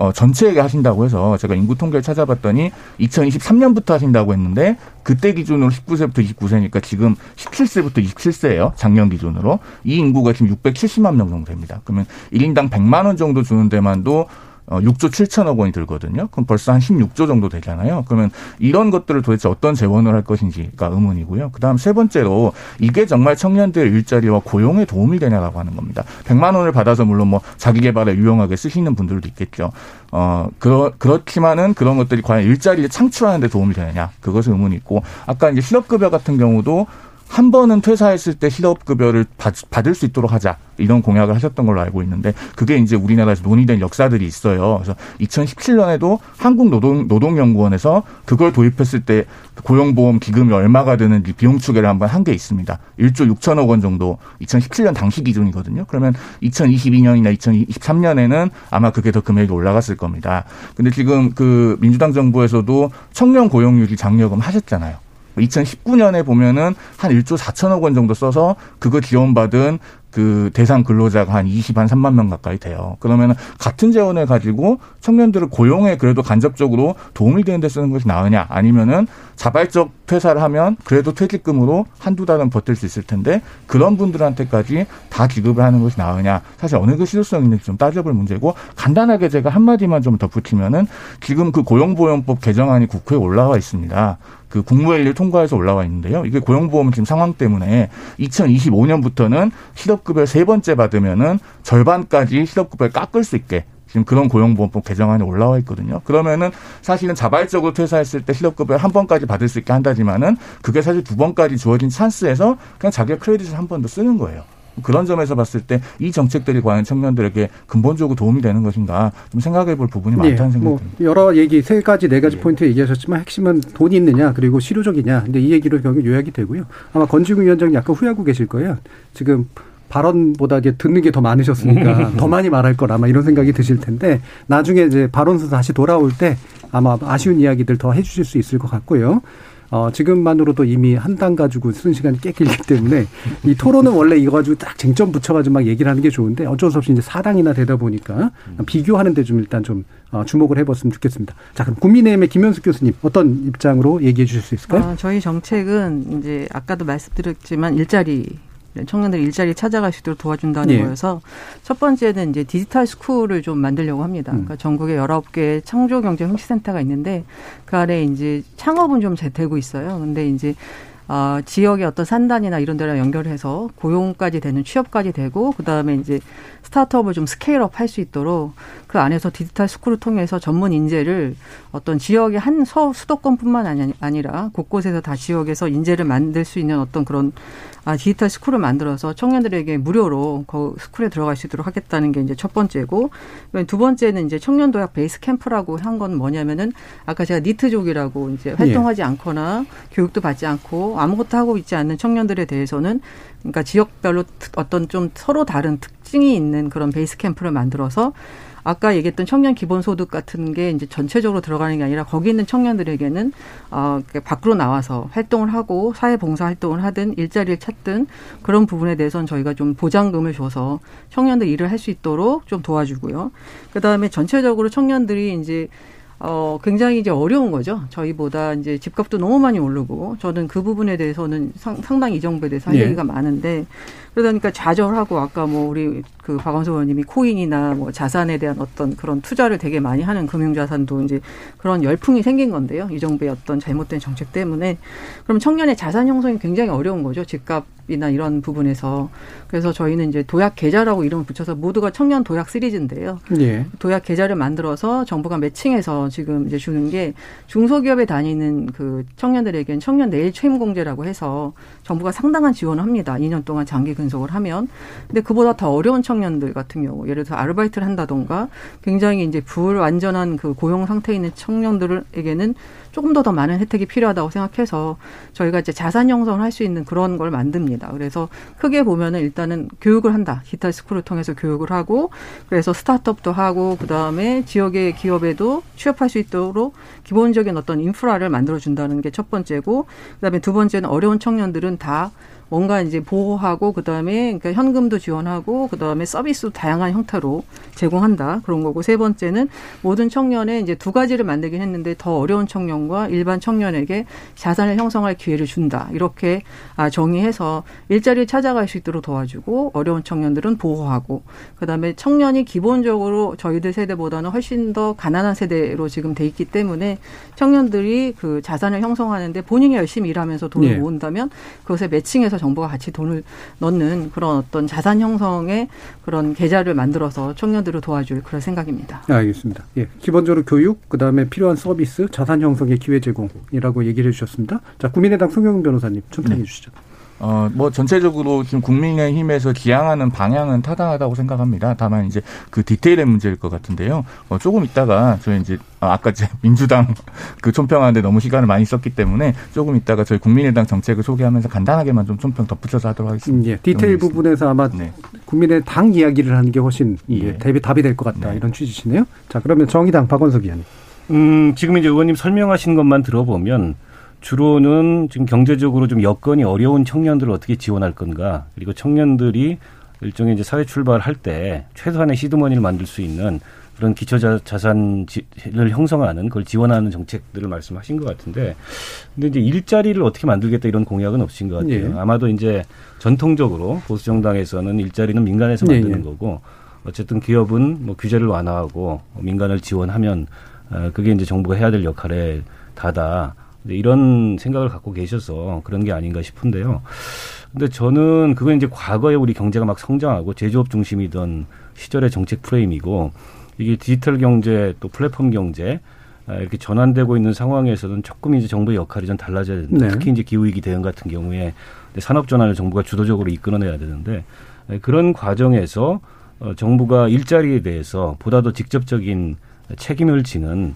어, 전체에게 하신다고 해서 제가 인구 통계를 찾아봤더니 2023년부터 하신다고 했는데 그때 기준으로 19세부터 29세니까 지금 17세부터 27세예요. 작년 기준으로. 이 인구가 지금 670만 명 정도 됩니다. 그러면 1인당 100만 원 정도 주는 데만도 어, 6조 7천억 원이 들거든요. 그럼 벌써 한 16조 정도 되잖아요. 그러면 이런 것들을 도대체 어떤 재원을 할 것인지가 의문이고요. 그다음 세 번째로 이게 정말 청년들 일자리와 고용에 도움이 되냐라고 하는 겁니다. 100만 원을 받아서 물론 뭐 자기 개발에 유용하게 쓰시는 분들도 있겠죠. 어, 그렇, 그렇지만은 그런 것들이 과연 일자리를 창출하는 데 도움이 되느냐. 그것은 의문이 있고 아까 이제 실업급여 같은 경우도 한 번은 퇴사했을 때 실업급여를 받, 을 수 있도록 하자 이런 공약을 하셨던 걸로 알고 있는데 그게 이제 우리나라에서 논의된 역사들이 있어요. 그래서 2017년에도 한국노동 노동연구원에서 그걸 도입했을 때 고용보험 기금이 얼마가 되는지 비용 추계를 한번 한 게 있습니다. 1조 6천억 원 정도 2017년 당시 기준이거든요. 그러면 2022년이나 2023년에는 아마 그게 더 금액이 올라갔을 겁니다. 근데 지금 그 민주당 정부에서도 청년 고용률이 장려금 하셨잖아요. 2019년에 보면은 한 1조 4천억 원 정도 써서 그거 지원받은 그 대상 근로자가 한 20, 한 3만 명 가까이 돼요. 그러면 같은 재원을 가지고 청년들을 고용에 그래도 간접적으로 도움이 되는 데 쓰는 것이 나으냐 아니면은 자발적 퇴사를 하면 그래도 퇴직금으로 한두 달은 버틸 수 있을 텐데 그런 분들한테까지 다 지급을 하는 것이 나으냐 사실 어느 게 실효성 있는지 좀 따져볼 문제고 간단하게 제가 한마디만 좀 덧붙이면은 지금 그 고용보험법 개정안이 국회에 올라와 있습니다. 그 국무회의를 통과해서 올라와 있는데요. 이게 고용보험 지금 상황 때문에 2025년부터는 실업급여 세 번째 받으면은 절반까지 실업급여를 깎을 수 있게 지금 그런 고용보험법 개정안이 올라와 있거든요. 그러면은 사실은 자발적으로 퇴사했을 때 실업급여 한 번까지 받을 수 있게 한다지만은 그게 사실 두 번까지 주어진 찬스에서 그냥 자기가 크레딧을 한 번 더 쓰는 거예요. 그런 점에서 봤을 때 이 정책들이 과연 청년들에게 근본적으로 도움이 되는 것인가 좀 생각해 볼 부분이 네, 많다는 생각이 뭐 듭니다. 여러 얘기 세 가지 네 가지 네. 포인트 얘기하셨지만 핵심은 돈이 있느냐 그리고 실효적이냐 근데 이 얘기로 결국 요약이 되고요. 아마 건지국 위원장님 약간 후회하고 계실 거예요. 지금 발언보다 이제 듣는 게 더 많으셨으니까 더 많이 말할 거라 아마 이런 생각이 드실 텐데 나중에 이제 발언서 다시 돌아올 때 아마 아쉬운 이야기들 더 해주실 수 있을 것 같고요. 어, 지금만으로도 이미 한 당 가지고 쓰는 시간이 꽤 길기 때문에 이 토론은 원래 이거 가지고 딱 쟁점 붙여가지고 막 얘기를 하는 게 좋은데 어쩔 수 없이 이제 사당이나 되다 보니까 비교하는데 좀 일단 좀 어, 주목을 해봤으면 좋겠습니다. 자, 그럼 국민의힘의 김현숙 교수님 어떤 입장으로 얘기해 주실 수 있을까요? 아, 저희 정책은 이제 아까도 말씀드렸지만 일자리 청년들 일자리 찾아갈 수 있도록 도와준다는 예. 거여서 첫 번째는 이제 디지털 스쿨을 좀 만들려고 합니다. 음. 그러니까 전국에 열아홉 개 창조 경제 혁신센터가 있는데 그 아래 이제 창업은 좀 되고 있어요. 근데 이제 어, 지역의 어떤 산단이나 이런 데랑 연결해서 고용까지 되는 취업까지 되고 그다음에 이제 스타트업을 좀 scale-up 할 수 있도록 그 안에서 디지털 스쿨을 통해서 전문 인재를 어떤 지역의 한 서, 수도권뿐만 아니, 아니라 곳곳에서 다 지역에서 인재를 만들 수 있는 어떤 그런 아, 디지털 스쿨을 만들어서 청년들에게 무료로 그 스쿨에 들어갈 수 있도록 하겠다는 게 이제 첫 번째고 두 번째는 이제 청년 도약 베이스 캠프라고 한 건 뭐냐면은 아까 제가 니트족이라고 이제 활동하지 예. 않거나 교육도 받지 않고 아무것도 하고 있지 않는 청년들에 대해서는 그러니까 지역별로 어떤 좀 서로 다른 특징이 있는 그런 베이스 캠프를 만들어서 아까 얘기했던 청년 기본소득 같은 게 이제 전체적으로 들어가는 게 아니라 거기 있는 청년들에게는 어 밖으로 나와서 활동을 하고 사회 봉사 활동을 하든 일자리를 찾든 그런 부분에 대해서는 저희가 좀 보장금을 줘서 청년들 일을 할 수 있도록 좀 도와주고요. 그 다음에 전체적으로 청년들이 이제 어, 굉장히 이제 어려운 거죠. 저희보다 이제 집값도 너무 많이 오르고 저는 그 부분에 대해서는 상, 상당히 이 정부에 대해서 할 예. 얘기가 많은데 그러니까 좌절하고 아까 뭐 우리 그 박원석 의원님이 코인이나 뭐 자산에 대한 어떤 그런 투자를 되게 많이 하는 금융자산도 이제 그런 열풍이 생긴 건데요. 이 정부의 어떤 잘못된 정책 때문에 그럼 청년의 자산 형성이 굉장히 어려운 거죠. 집값이나 이런 부분에서 그래서 저희는 이제 도약 계좌라고 이름을 붙여서 모두가 청년 도약 시리즈인데요. 예. 도약 계좌를 만들어서 정부가 매칭해서 지금 이제 주는 게 중소기업에 다니는 그 청년들에게는 청년 내일 채임 공제라고 해서 정부가 상당한 지원을 합니다. 2년 동안 장기 근속을 하면. 근데 그보다 더 어려운 청년들 같은 경우 예를 들어서 아르바이트를 한다던가 굉장히 이제 불완전한 그 고용 상태에 있는 청년들에게는 조금 더 더 많은 혜택이 필요하다고 생각해서 저희가 이제 자산 형성을 할 수 있는 그런 걸 만듭니다. 그래서 크게 보면은 일단은 교육을 한다. 기타 스쿨을 통해서 교육을 하고 그래서 스타트업도 하고 그다음에 지역의 기업에도 취업할 수 있도록 기본적인 어떤 인프라를 만들어 준다는 게 첫 번째고 그다음에 두 번째는 어려운 청년들은 다 뭔가 이제 보호하고 그다음에 그러니까 현금도 지원하고 그다음에 서비스 다양한 형태로 제공한다 그런 거고 세 번째는 모든 청년의 이제 두 가지를 만들긴 했는데 더 어려운 청년과 일반 청년에게 자산을 형성할 기회를 준다 이렇게 아, 정의해서 일자리를 찾아갈 수 있도록 도와주고 어려운 청년들은 보호하고 그다음에 청년이 기본적으로 저희들 세대보다는 훨씬 더 가난한 세대로 지금 돼 있기 때문에 청년들이 그 자산을 형성하는데 본인이 열심히 일하면서 돈을 네. 모은다면 그것에 매칭해서 정부가 같이 돈을 넣는 그런 어떤 자산 형성의 그런 계좌를 만들어서 청년들을 도와줄 그런 생각입니다. 네, 알겠습니다. 예, 기본적으로 교육, 그 다음에 필요한 서비스, 자산 형성의 기회 제공이라고 얘기를 해주셨습니다. 자, 국민의당 송영 변호사님 좀 평해 네. 주시죠. 어, 뭐 전체적으로 지금 국민의힘에서 지향하는 방향은 타당하다고 생각합니다. 다만 이제 그 디테일의 문제일 것 같은데요. 어, 조금 있다가 저희 이제 아, 아까 제 민주당 그 총평하는데 너무 시간을 많이 썼기 때문에 조금 있다가 저희 국민의당 정책을 소개하면서 간단하게만 좀 총평 덧붙여서 하도록 하겠습니다. 음, 예, 디테일 부분에서 아마 네. 국민의당 이야기를 하는 게 훨씬 예. 대비 답이 될 것 같다 네. 이런 취지시네요. 자 그러면 정의당 박원석 의원님. 음, 지금 이제 의원님 설명하신 것만 들어보면 주로는 지금 경제적으로 좀 여건이 어려운 청년들을 어떻게 지원할 건가 그리고 청년들이 일종의 이제 사회 출발할 때 최소한의 시드머니를 만들 수 있는 그런 기초 자산을 형성하는 그걸 지원하는 정책들을 말씀하신 것 같은데 근데 이제 일자리를 어떻게 만들겠다 이런 공약은 없으신 것 같아요. 예. 아마도 이제 전통적으로 보수 정당에서는 일자리는 민간에서 만드는 예. 거고 어쨌든 기업은 뭐 규제를 완화하고 민간을 지원하면 어, 그게 이제 정부가 해야 될 역할에 다다. 이런 생각을 갖고 계셔서 그런 게 아닌가 싶은데요. 근데 저는 그건 이제 과거에 우리 경제가 막 성장하고 제조업 중심이던 시절의 정책 프레임이고 이게 디지털 경제 또 플랫폼 경제 아, 이렇게 전환되고 있는 상황에서는 조금 이제 정부의 역할이 좀 달라져야 된다. 네. 특히 이제 기후위기 대응 같은 경우에 산업 전환을 정부가 주도적으로 이끌어내야 되는데 그런 과정에서 어, 정부가 일자리에 대해서 보다 더 직접적인 책임을 지는 네,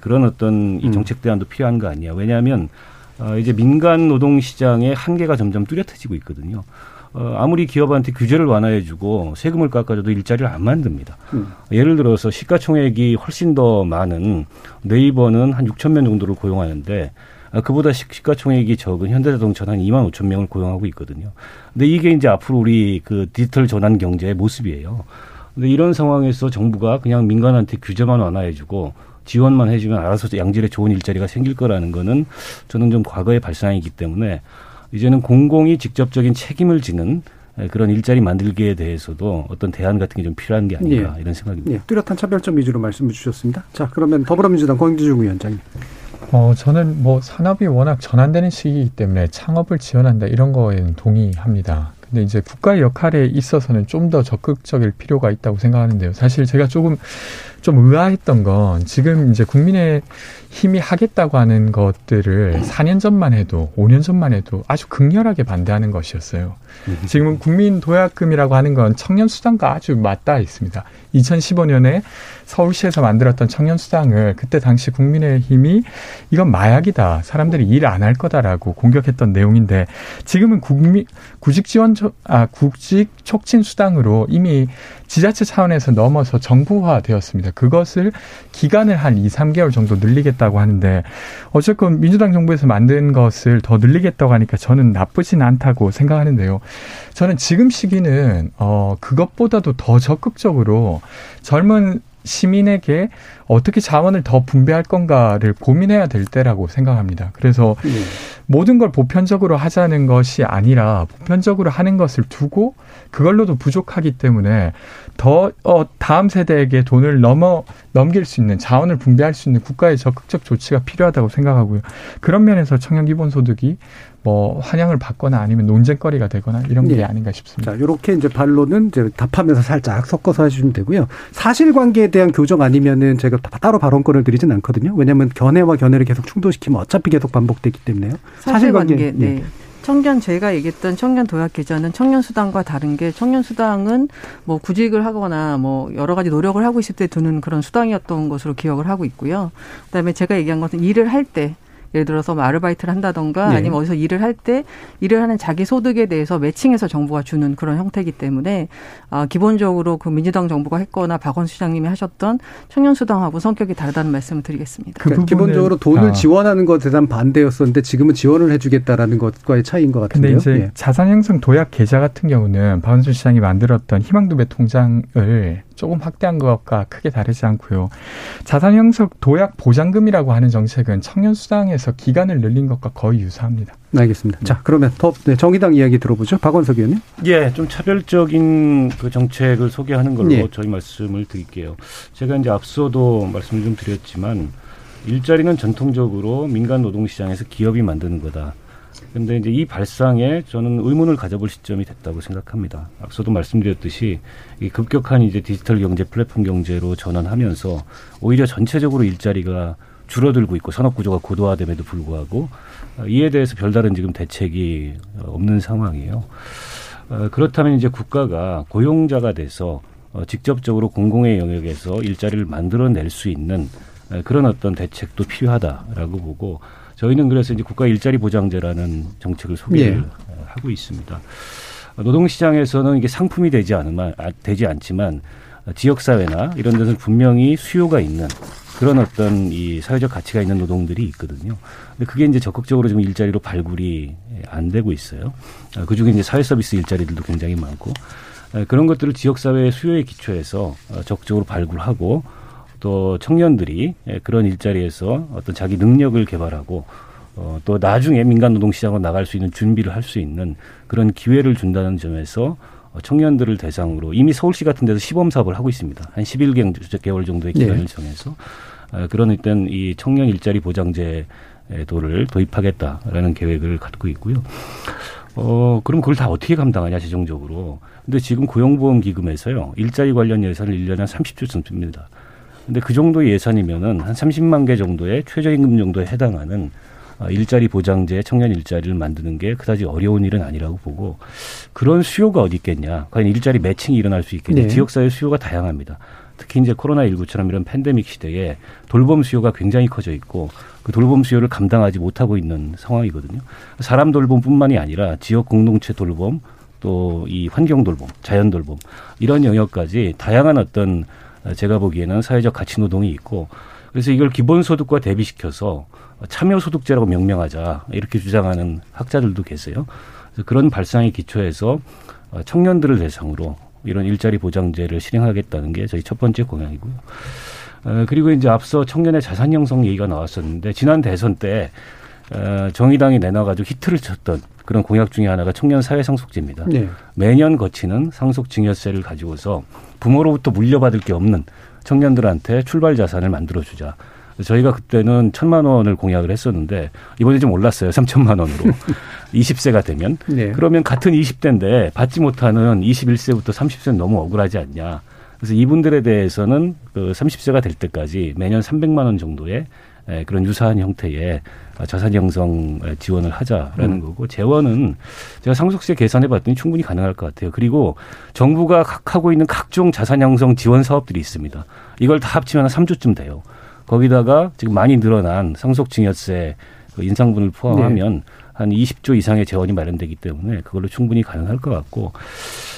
그런 어떤 이 음. 정책 대안도 필요한 거 아니야. 왜냐하면 어, 이제 민간 노동 시장의 한계가 점점 뚜렷해지고 있거든요. 어, 아무리 기업한테 규제를 완화해주고 세금을 깎아줘도 일자리를 안 만듭니다. 음. 예를 들어서 시가총액이 훨씬 더 많은 네이버는 한 6천 명 정도를 고용하는데 아, 그보다 시가총액이 적은 현대자동차는 한 2만 5천 명을 고용하고 있거든요. 근데 이게 이제 앞으로 우리 그 디지털 전환 경제의 모습이에요. 근데 이런 상황에서 정부가 그냥 민간한테 규제만 완화해주고 지원만 해주면 알아서 양질의 좋은 일자리가 생길 거라는 거는 저는 좀 과거의 발상이기 때문에 이제는 공공이 직접적인 책임을 지는 그런 일자리 만들기에 대해서도 어떤 대안 같은 게 좀 필요한 게 아닌가 예. 이런 생각입니다. 예. 뚜렷한 차별점 위주로 말씀을 주셨습니다. 자, 그러면 더불어민주당 권기중 위원장님. 어, 저는 뭐 산업이 워낙 전환되는 시기이기 때문에 창업을 지원한다 이런 거에는 동의합니다. 근데 이제 국가의 역할에 있어서는 좀 더 적극적일 필요가 있다고 생각하는데요. 사실 제가 조금 좀 의아했던 건 지금 이제 국민의 힘이 하겠다고 하는 것들을 4년 전만 해도 5년 전만 해도 아주 극렬하게 반대하는 것이었어요. 지금은 국민 도약금이라고 하는 건 청년 수당과 아주 맞닿아 있습니다. 2015년에 서울시에서 만들었던 청년 수당을 그때 당시 국민의힘이 이건 마약이다. 사람들이 일 안 할 거다라고 공격했던 내용인데 지금은 국민 구직 지원 아 국직 촉진 수당으로 이미 지자체 차원에서 넘어서 정부화 되었습니다. 그것을 기간을 한 2, 3개월 정도 늘리겠다고 하는데 어쨌건 민주당 정부에서 만든 것을 더 늘리겠다고 하니까 저는 나쁘진 않다고 생각하는데요. 저는 지금 시기는 어 그것보다도 더 적극적으로 젊은 시민에게 어떻게 자원을 더 분배할 건가를 고민해야 될 때라고 생각합니다. 그래서 네. 모든 걸 보편적으로 하자는 것이 아니라 보편적으로 하는 것을 두고 그걸로도 부족하기 때문에 더 어, 다음 세대에게 돈을 넘어 넘길 수 있는 자원을 분배할 수 있는 국가의 적극적 조치가 필요하다고 생각하고요. 그런 면에서 청년 기본소득이 뭐 환영을 받거나 아니면 논쟁거리가 되거나 이런 게 네. 아닌가 싶습니다. 자, 이렇게 이제 반론은 이제 답하면서 살짝 섞어서 하시면 되고요. 사실관계에 대한 교정 아니면은 제가 따로 발언권을 드리진 않거든요. 왜냐하면 견해와 견해를 계속 충돌시키면 어차피 계속 반복되기 때문에요. 사실관계, 사실관계 네. 네. 청년 제가 얘기했던 청년 도약 계좌는 청년 수당과 다른 게 청년 수당은 뭐 구직을 하거나 뭐 여러 가지 노력을 하고 있을 때 드는 그런 수당이었던 것으로 기억을 하고 있고요. 그다음에 제가 얘기한 것은 일을 할때 예를 들어서 뭐 아르바이트를 한다던가 네. 아니면 어디서 일을 할 때 일을 하는 자기 소득에 대해서 매칭해서 정부가 주는 그런 형태이기 때문에 아, 기본적으로 그 민주당 정부가 했거나 박원수 시장님이 하셨던 청년수당하고 성격이 다르다는 말씀을 드리겠습니다. 그 기본적으로 돈을 아. 지원하는 것에 대한 반대였었는데 지금은 지원을 해주겠다라는 것과의 차이인 것 같은데요. 근데 이제 예. 자산형성 도약 계좌 같은 경우는 박원순 시장이 만들었던 희망두배 통장을 조금 확대한 것과 크게 다르지 않고요. 자산 형성 도약 보장금이라고 하는 정책은 청년 수당에 서 기간을 늘린 것과 거의 유사합니다. 네, 알겠습니다. 자, 그러면 더 네, 정의당 이야기 들어보죠. 박원석 의원님. 예, 좀 차별적인 그 정책을 소개하는 걸로 예. 저희 말씀을 드릴게요. 제가 이제 앞서도 말씀을 좀 드렸지만 일자리는 전통적으로 민간 노동 시장에서 기업이 만드는 거다. 근데 이제 이 발상에 저는 의문을 가져볼 시점이 됐다고 생각합니다. 앞서도 말씀드렸듯이 이 급격한 이제 디지털 경제, 플랫폼 경제로 전환하면서 오히려 전체적으로 일자리가 줄어들고 있고 산업 구조가 고도화됨에도 불구하고 어, 이에 대해서 별다른 지금 대책이 없는 상황이에요. 어, 그렇다면 이제 국가가 고용자가 돼서 어, 직접적으로 공공의 영역에서 일자리를 만들어낼 수 있는 그런 어떤 대책도 필요하다라고 보고 저희는 그래서 이제 국가 일자리 보장제라는 정책을 소개를 예. 하고 있습니다. 노동시장에서는 이게 상품이 되지 않으면 아, 되지 않지만 지역사회나 이런 데서 분명히 수요가 있는 그런 어떤 이 사회적 가치가 있는 노동들이 있거든요. 근데 그게 이제 적극적으로 좀 일자리로 발굴이 안 되고 있어요. 아, 그 중에 이제 사회 서비스 일자리들도 굉장히 많고 아, 그런 것들을 지역 사회의 수요에 기초해서 어, 적극적으로 발굴하고 또 청년들이 예, 그런 일자리에서 어떤 자기 능력을 개발하고 어, 또 나중에 민간 노동 시장으로 나갈 수 있는 준비를 할 수 있는 그런 기회를 준다는 점에서 어, 청년들을 대상으로 이미 서울시 같은 데서 시범 사업을 하고 있습니다. 한 11개월 정도의 기간을 네. 정해서 어, 그런 일단 이 청년 일자리 보장제 도를 도입하겠다라는 계획을 갖고 있고요. 어, 그럼 그걸 다 어떻게 감당하냐, 재정적으로. 근데 지금 고용보험기금에서요, 일자리 관련 예산을 1년에 한 30조 씁니다. 근데 그 정도의 예산이면은 한 30만 개 정도의 최저임금 정도에 해당하는 어, 일자리 보장제 청년 일자리를 만드는 게 그다지 어려운 일은 아니라고 보고 그런 수요가 어디 있겠냐. 과연 일자리 매칭이 일어날 수 있겠냐. 네. 지역사회 수요가 다양합니다. 특히 이제 코로나19처럼 이런 팬데믹 시대에 돌봄 수요가 굉장히 커져 있고 그 돌봄 수요를 감당하지 못하고 있는 상황이거든요. 사람 돌봄뿐만이 아니라 지역 공동체 돌봄 또 이 환경 돌봄, 자연 돌봄 이런 영역까지 다양한 어떤 제가 보기에는 사회적 가치 노동이 있고 그래서 이걸 기본소득과 대비시켜서 참여소득제라고 명명하자 이렇게 주장하는 학자들도 계세요. 그래서 그런 발상에 기초해서 청년들을 대상으로 이런 일자리 보장제를 실행하겠다는 게 저희 첫 번째 공약이고요. 어, 그리고 이제 앞서 청년의 자산 형성 얘기가 나왔었는데 지난 대선 때 어, 정의당이 내놔가지고 히트를 쳤던 그런 공약 중에 하나가 청년 사회 상속제입니다. 네. 매년 거치는 상속 증여세를 가지고서 부모로부터 물려받을 게 없는 청년들한테 출발 자산을 만들어주자. 저희가 그때는 천만 원을 공약을 했었는데 이번에 좀 올랐어요. 삼천만 원으로. 20세가 되면. 네. 그러면 같은 20대인데 받지 못하는 21세부터 30세는 너무 억울하지 않냐. 그래서 이분들에 대해서는 그 30세가 될 때까지 매년 300만 원 정도의 그런 유사한 형태의 자산 형성 지원을 하자라는 음. 거고 재원은 제가 상속세 계산해 봤더니 충분히 가능할 것 같아요. 그리고 정부가 하고 있는 각종 자산 형성 지원 사업들이 있습니다. 이걸 다 합치면 한 3조쯤 돼요. 거기다가 지금 많이 늘어난 상속증여세 그 인상분을 포함하면 네. 한 20조 이상의 재원이 마련되기 때문에 그걸로 충분히 가능할 것 같고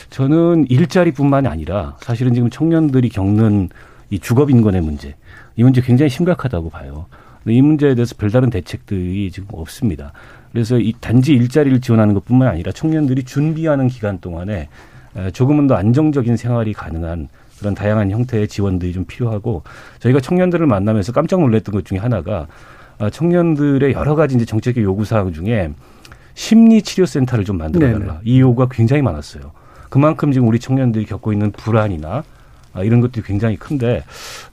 저는 일자리뿐만이 아니라 사실은 지금 청년들이 겪는 이 주거 빈곤의 문제 이 문제 굉장히 심각하다고 봐요. 이 문제에 대해서 별다른 대책들이 지금 없습니다. 그래서 이 단지 일자리를 지원하는 것뿐만 아니라 청년들이 준비하는 기간 동안에 조금은 더 안정적인 생활이 가능한 그런 다양한 형태의 지원들이 좀 필요하고 저희가 청년들을 만나면서 깜짝 놀랐던 것 중에 하나가 아, 청년들의 여러 가지 이제 정책의 요구 사항 중에 심리 치료 센터를 좀 만들어 달라. 이 요구가 굉장히 많았어요. 그만큼 지금 우리 청년들이 겪고 있는 불안이나 아, 이런 것들이 굉장히 큰데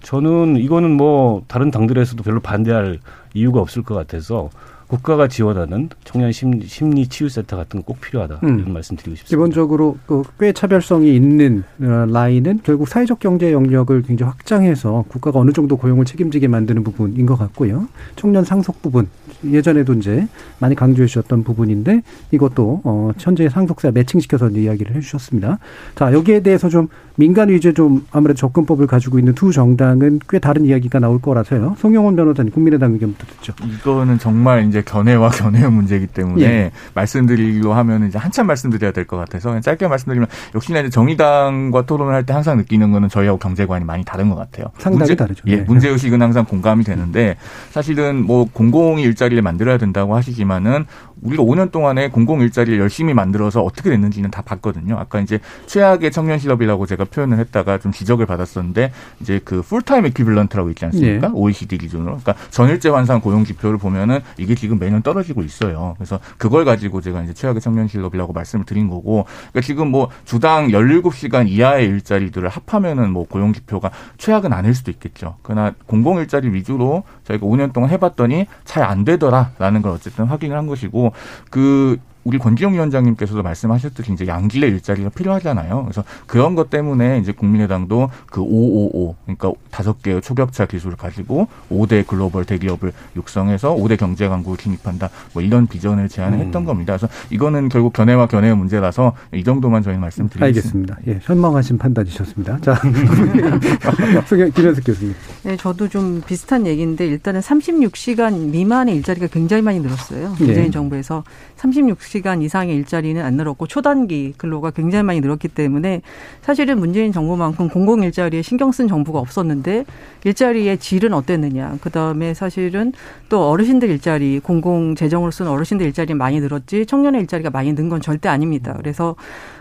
저는 이거는 뭐 다른 당들에서도 별로 반대할 이유가 없을 것 같아서 국가가 지원하는 청년 심리 치유 센터 같은 거 꼭 필요하다 음. 이런 말씀드리고 싶습니다. 기본적으로 그 꽤 차별성이 있는 어, 라인은 결국 사회적 경제 영역을 굉장히 확장해서 국가가 어느 정도 고용을 책임지게 만드는 부분인 것 같고요. 청년 상속 부분 예전에도 이제 많이 강조해 주셨던 부분인데 이것도 어 현재 상속세 매칭시켜서 이야기를 해 주셨습니다. 자, 여기에 대해서 좀 민간 위주의 좀 아무래도 접근법을 가지고 있는 두 정당은 꽤 다른 이야기가 나올 거라서요. 송영원 변호사님 국민의당 의견부터 듣죠. 이거는 정말 이제 견해와 견해의 문제이기 때문에 예. 말씀드리기로 하면 이제 한참 말씀드려야 될 것 같아서 짧게 말씀드리면 역시나 이제 정의당과 토론을 할 때 항상 느끼는 거는 저희하고 경제관이 많이 다른 것 같아요. 상당히 문제, 다르죠. 예, 네. 문제 의식은 항상 공감이 되는데 사실은 뭐 공공이 일자 리를 만들어야 된다고 하시지만은 우리가 5년 동안에 공공 일자리를 열심히 만들어서 어떻게 됐는지는 다 봤거든요. 아까 이제 최악의 청년 실업이라고 제가 표현을 했다가 좀 지적을 받았었는데 이제 그 full-time equivalent라고 있지 않습니까? 네. OECD 기준으로. 그러니까 전일제 환산 고용 지표를 보면은 이게 지금 매년 떨어지고 있어요. 그래서 그걸 가지고 제가 이제 최악의 청년 실업이라고 말씀을 드린 거고 그러니까 지금 뭐 주당 17시간 이하의 일자리들을 합하면은 뭐 고용 지표가 최악은 아닐 수도 있겠죠. 그러나 공공 일자리 위주로 저희가 5년 동안 해봤더니 잘 안 되더라라는 걸 어쨌든 확인을 한 것이고 그 우리 권지웅 위원장님께서도 말씀하셨듯이 이제 양질의 일자리가 필요하잖아요. 그래서 그런 것 때문에 이제 국민의당도 그 555 그러니까 다섯 개의 초격차 기술을 가지고 5대 글로벌 대기업을 육성해서 5대 경제 강국을 진입한다. 뭐 이런 비전을 제안을 음. 했던 겁니다. 그래서 이거는 결국 견해와 견해의 문제라서 이 정도만 저희는 말씀드리겠습니다. 알겠습니다. 예, 현명하신 판단이셨습니다. 자, 김현석 교수님. 네, 저도 좀 비슷한 얘기인데 일단은 36시간 미만의 일자리가 굉장히 많이 늘었어요. 문재인 예. 정부에서 36시간 이상의 일자리는 안 늘었고 초단기 근로가 굉장히 많이 늘었기 때문에 사실은 문재인 정부만큼 공공 일자리에 신경 쓴 정부가 없었는데 일자리의 질은 어땠느냐. 그다음에 사실은 또 어르신들 일자리 공공 재정으로 쓴 어르신들 일자리 많이 늘었지 청년의 일자리가 많이 는 건 절대 아닙니다. 그래서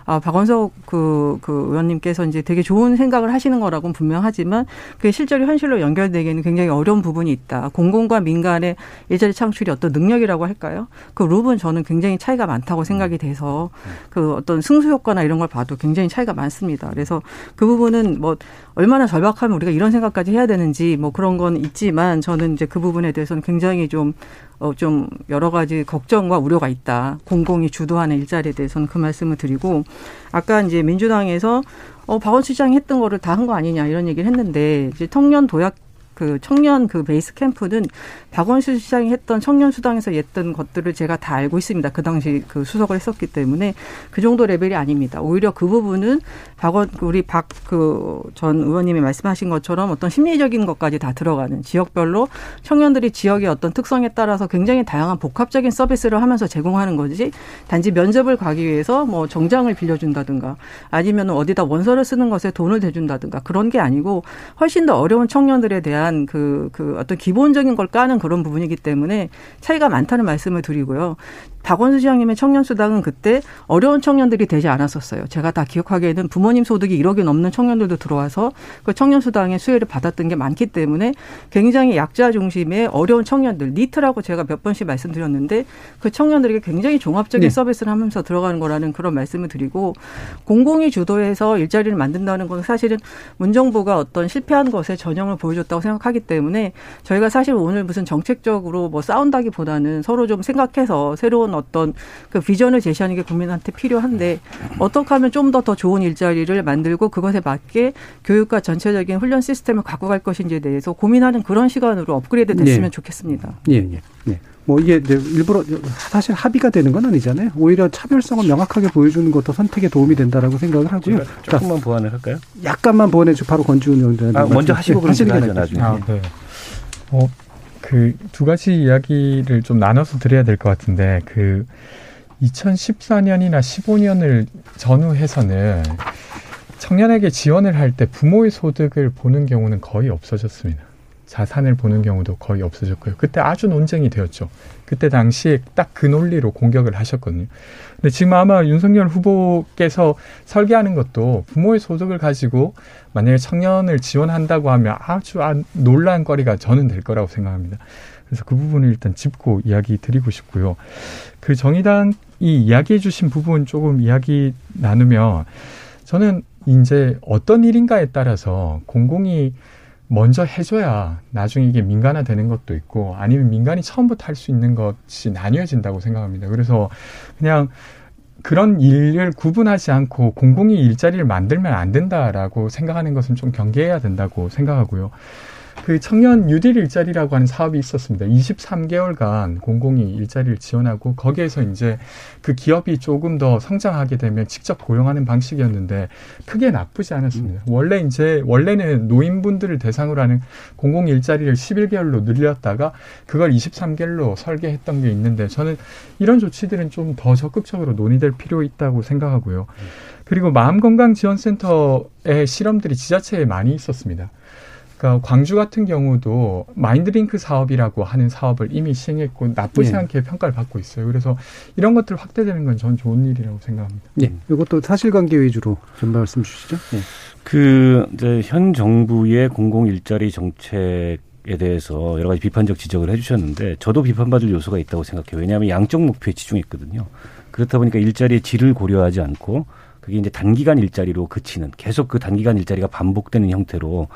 아, 박원석 그, 그 의원님께서 이제 되게 좋은 생각을 하시는 거라고는 분명하지만 그게 실제로 현실로 연결되기에는 굉장히 어려운 부분이 있다. 공공과 민간의 일자리 창출이 어떤 능력이라고 할까요? 그 룹은 저는 굉장히 차이가 많다고 생각이 돼서 그 어떤 승수 효과나 이런 걸 봐도 굉장히 차이가 많습니다. 그래서 그 부분은 뭐 얼마나 절박하면 우리가 이런 생각까지 해야 되는지 뭐 그런 건 있지만 저는 이제 그 부분에 대해서는 굉장히 좀 어, 좀 여러 가지 걱정과 우려가 있다. 공공이 주도하는 일자리에 대해서는 그 말씀을 드리고 아까 이제 민주당에서 어, 박원순 시장이 했던 거를 다 한 거 아니냐 이런 얘기를 했는데 이제 청년 도약 그 청년 그 베이스 캠프는 박원순 시장이 했던 청년 수당에서 했던 것들을 제가 다 알고 있습니다. 그 당시 그 수석을 했었기 때문에 그 정도 레벨이 아닙니다. 오히려 그 부분은 박원 우리 박 그 전 의원님이 말씀하신 것처럼 어떤 심리적인 것까지 다 들어가는 지역별로 청년들이 지역의 어떤 특성에 따라서 굉장히 다양한 복합적인 서비스를 하면서 제공하는 거지 단지 면접을 가기 위해서 뭐 정장을 빌려준다든가 아니면 어디다 원서를 쓰는 것에 돈을 대준다든가 그런 게 아니고 훨씬 더 어려운 청년들에 대한 그, 그 어떤 기본적인 걸 까는 그런 부분이기 때문에 차이가 많다는 말씀을 드리고요. 박원순 시장님의 청년수당은 그때 어려운 청년들이 되지 않았었어요. 제가 다 기억하기에는 부모님 소득이 1억이 넘는 청년들도 들어와서 그 청년수당의 수혜를 받았던 게 많기 때문에 굉장히 약자 중심의 어려운 청년들, 니트라고 제가 몇 번씩 말씀드렸는데 그 청년들에게 굉장히 종합적인 네. 서비스를 하면서 들어가는 거라는 그런 말씀을 드리고 공공이 주도해서 일자리를 만든다는 건 사실은 문정부가 어떤 실패한 것에 전형을 보여줬다고 생각하기 때문에 저희가 사실 오늘 무슨 정책적으로 뭐 싸운다기보다는 서로 좀 생각해서 새로운 어떤 그 비전을 제시하는 게 국민한테 필요한데 어떻게 하면 좀 더 더 좋은 일자리를 만들고 그것에 맞게 교육과 전체적인 훈련 시스템을 갖고 갈 것인지에 대해서 고민하는 그런 시간으로 업그레이드 됐으면 네. 좋겠습니다. 예, 예. 네. 뭐 이게 일부러 사실 합의가 되는 건 아니잖아요. 오히려 차별성을 명확하게 보여주는 것도 선택에 도움이 된다라고 생각을 하고요. 조금만 보완을 할까요? 약간만 보완해서 바로 권지훈 의원님. 아, 먼저 하시고 그러시 하죠 나중에. 아, 네. 어, 그 두 가지 이야기를 좀 나눠서 드려야 될 것 같은데 그 2014년이나 15년을 전후해서는 청년에게 지원을 할 때 부모의 소득을 보는 경우는 거의 없어졌습니다. 자산을 보는 경우도 거의 없어졌고요. 그때 아주 논쟁이 되었죠. 그때 당시에 딱 그 논리로 공격을 하셨거든요. 근데 지금 아마 윤석열 후보께서 설계하는 것도 부모의 소득을 가지고 만약에 청년을 지원한다고 하면 아주 논란거리가 저는 될 거라고 생각합니다. 그래서 그 부분을 일단 짚고 이야기 드리고 싶고요. 그 정의당이 이야기해 주신 부분 조금 이야기 나누면 저는 이제 어떤 일인가에 따라서 공공이 먼저 해줘야 나중에 이게 민간화 되는 것도 있고 아니면 민간이 처음부터 할 수 있는 것이 나뉘어진다고 생각합니다. 그래서 그냥 그런 일을 구분하지 않고 공공이 일자리를 만들면 안 된다라고 생각하는 것은 좀 경계해야 된다고 생각하고요. 그 청년 뉴딜 일자리라고 하는 사업이 있었습니다. 23개월간 공공이 일자리를 지원하고 거기에서 이제 그 기업이 조금 더 성장하게 되면 직접 고용하는 방식이었는데 크게 나쁘지 않았습니다. 음. 원래 이제 원래는 노인분들을 대상으로 하는 공공 일자리를 11개월로 늘렸다가 그걸 23개월로 설계했던 게 있는데 저는 이런 조치들은 좀 더 적극적으로 논의될 필요 있다고 생각하고요. 그리고 마음건강지원센터의 실험들이 지자체에 많이 있었습니다. 그러니까 광주 같은 경우도 마인드링크 사업이라고 하는 사업을 이미 시행했고 나쁘지 네. 않게 평가를 받고 있어요. 그래서 이런 것들 확대되는 건 전 좋은 일이라고 생각합니다. 네, 이것도 사실관계 위주로 좀 말씀 주시죠. 네. 그 이제 현 정부의 공공 일자리 정책 에 대해서 여러 가지 비판적 지적을 해주셨는데 저도 비판받을 요소가 있다고 생각해요. 왜냐하면 양적 목표에 집중했거든요. 그렇다 보니까 일자리의 질을 고려하지 않고 그게 이제 단기간 일자리로 그치는 계속 그 단기간 일자리가 반복되는 형태로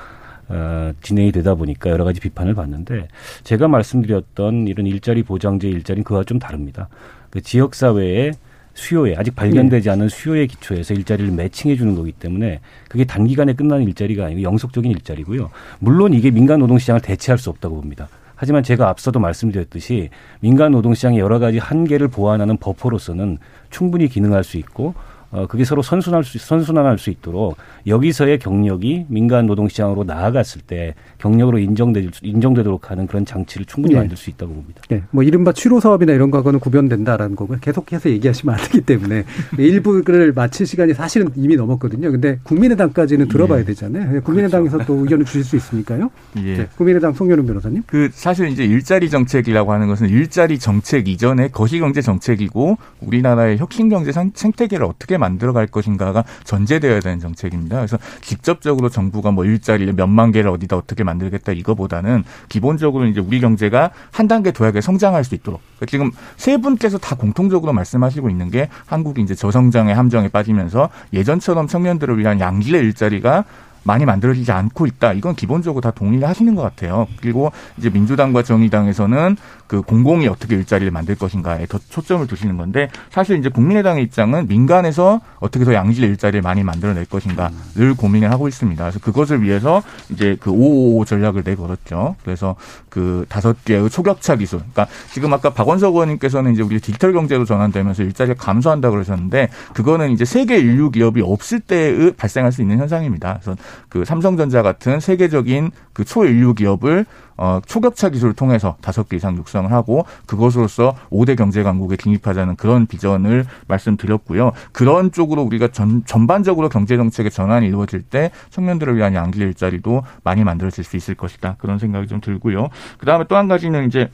어, 진행이 되다 보니까 여러 가지 비판을 받는데 제가 말씀드렸던 이런 일자리 보장제 일자리는 그와 좀 다릅니다. 그 지역 사회의 수요에 아직 발견되지 않은 수요의 기초에서 일자리를 매칭해 주는 거기 때문에 그게 단기간에 끝나는 일자리가 아니고 영속적인 일자리고요. 물론 이게 민간 노동 시장을 대체할 수 없다고 봅니다. 하지만 제가 앞서도 말씀드렸듯이 민간 노동 시장의 여러 가지 한계를 보완하는 버퍼로서는 충분히 기능할 수 있고 어, 그게 서로 선순할 수, 선순환할 수 있도록 여기서의 경력이 민간 노동시장으로 나아갔을 때 경력으로 인정되, 인정되도록 하는 그런 장치를 충분히 네. 만들 수 있다고 봅니다. 네. 뭐 이른바 취로 사업이나 이런 거하고는 구별된다라는 거고 계속해서 얘기하시면 안 되기 때문에 일부를 마칠 시간이 사실은 이미 넘었거든요. 근데 국민의당까지는 들어봐야 예. 되잖아요. 국민의당에서 그렇죠. 또 의견을 주실 수 있으니까요. 예. 네. 국민의당 송현웅 변호사님. 그 사실 이제 일자리 정책이라고 하는 것은 일자리 정책 이전에 거시경제 정책이고 우리나라의 혁신경제 생태계를 어떻게 만들어갈 것인가가 전제되어야 되는 정책입니다. 그래서 직접적으로 정부가 뭐 일자리 몇만 개를 어디다 어떻게 만들겠다 이거보다는 기본적으로 이제 우리 경제가 한 단계 더 하게 성장할 수 있도록 그러니까 지금 세 분께서 다 공통적으로 말씀하시고 있는 게 한국이 이제 저성장의 함정에 빠지면서 예전처럼 청년들을 위한 양질의 일자리가 많이 만들어지지 않고 있다. 이건 기본적으로 다 동의를 하시는 것 같아요. 그리고 이제 민주당과 정의당에서는 그 공공이 어떻게 일자리를 만들 것인가에 더 초점을 두시는 건데 사실 이제 국민의당의 입장은 민간에서 어떻게 더 양질 일자리를 많이 만들어낼 것인가를 고민을 하고 있습니다. 그래서 그것을 위해서 이제 그 555 전략을 내걸었죠. 그래서 그 다섯 개의 초격차 기술. 그러니까 지금 아까 박원석 의원님께서는 이제 우리 디지털 경제로 전환되면서 일자리가 감소한다고 그러셨는데 그거는 이제 세계 인류 기업이 없을 때의 발생할 수 있는 현상입니다. 그래서 그 삼성전자 같은 세계적인 그 초인류 기업을 어, 초격차 기술을 통해서 다섯 개 이상 육성을 하고 그것으로서 5대 경제 강국에 진입하자는 그런 비전을 말씀드렸고요. 그런 쪽으로 우리가 전, 전반적으로 경제 정책의 전환이 이루어질 때 청년들을 위한 양질 일자리도 많이 만들어질 수 있을 것이다. 그런 생각이 좀 들고요. 그다음에 또 한 가지는 이제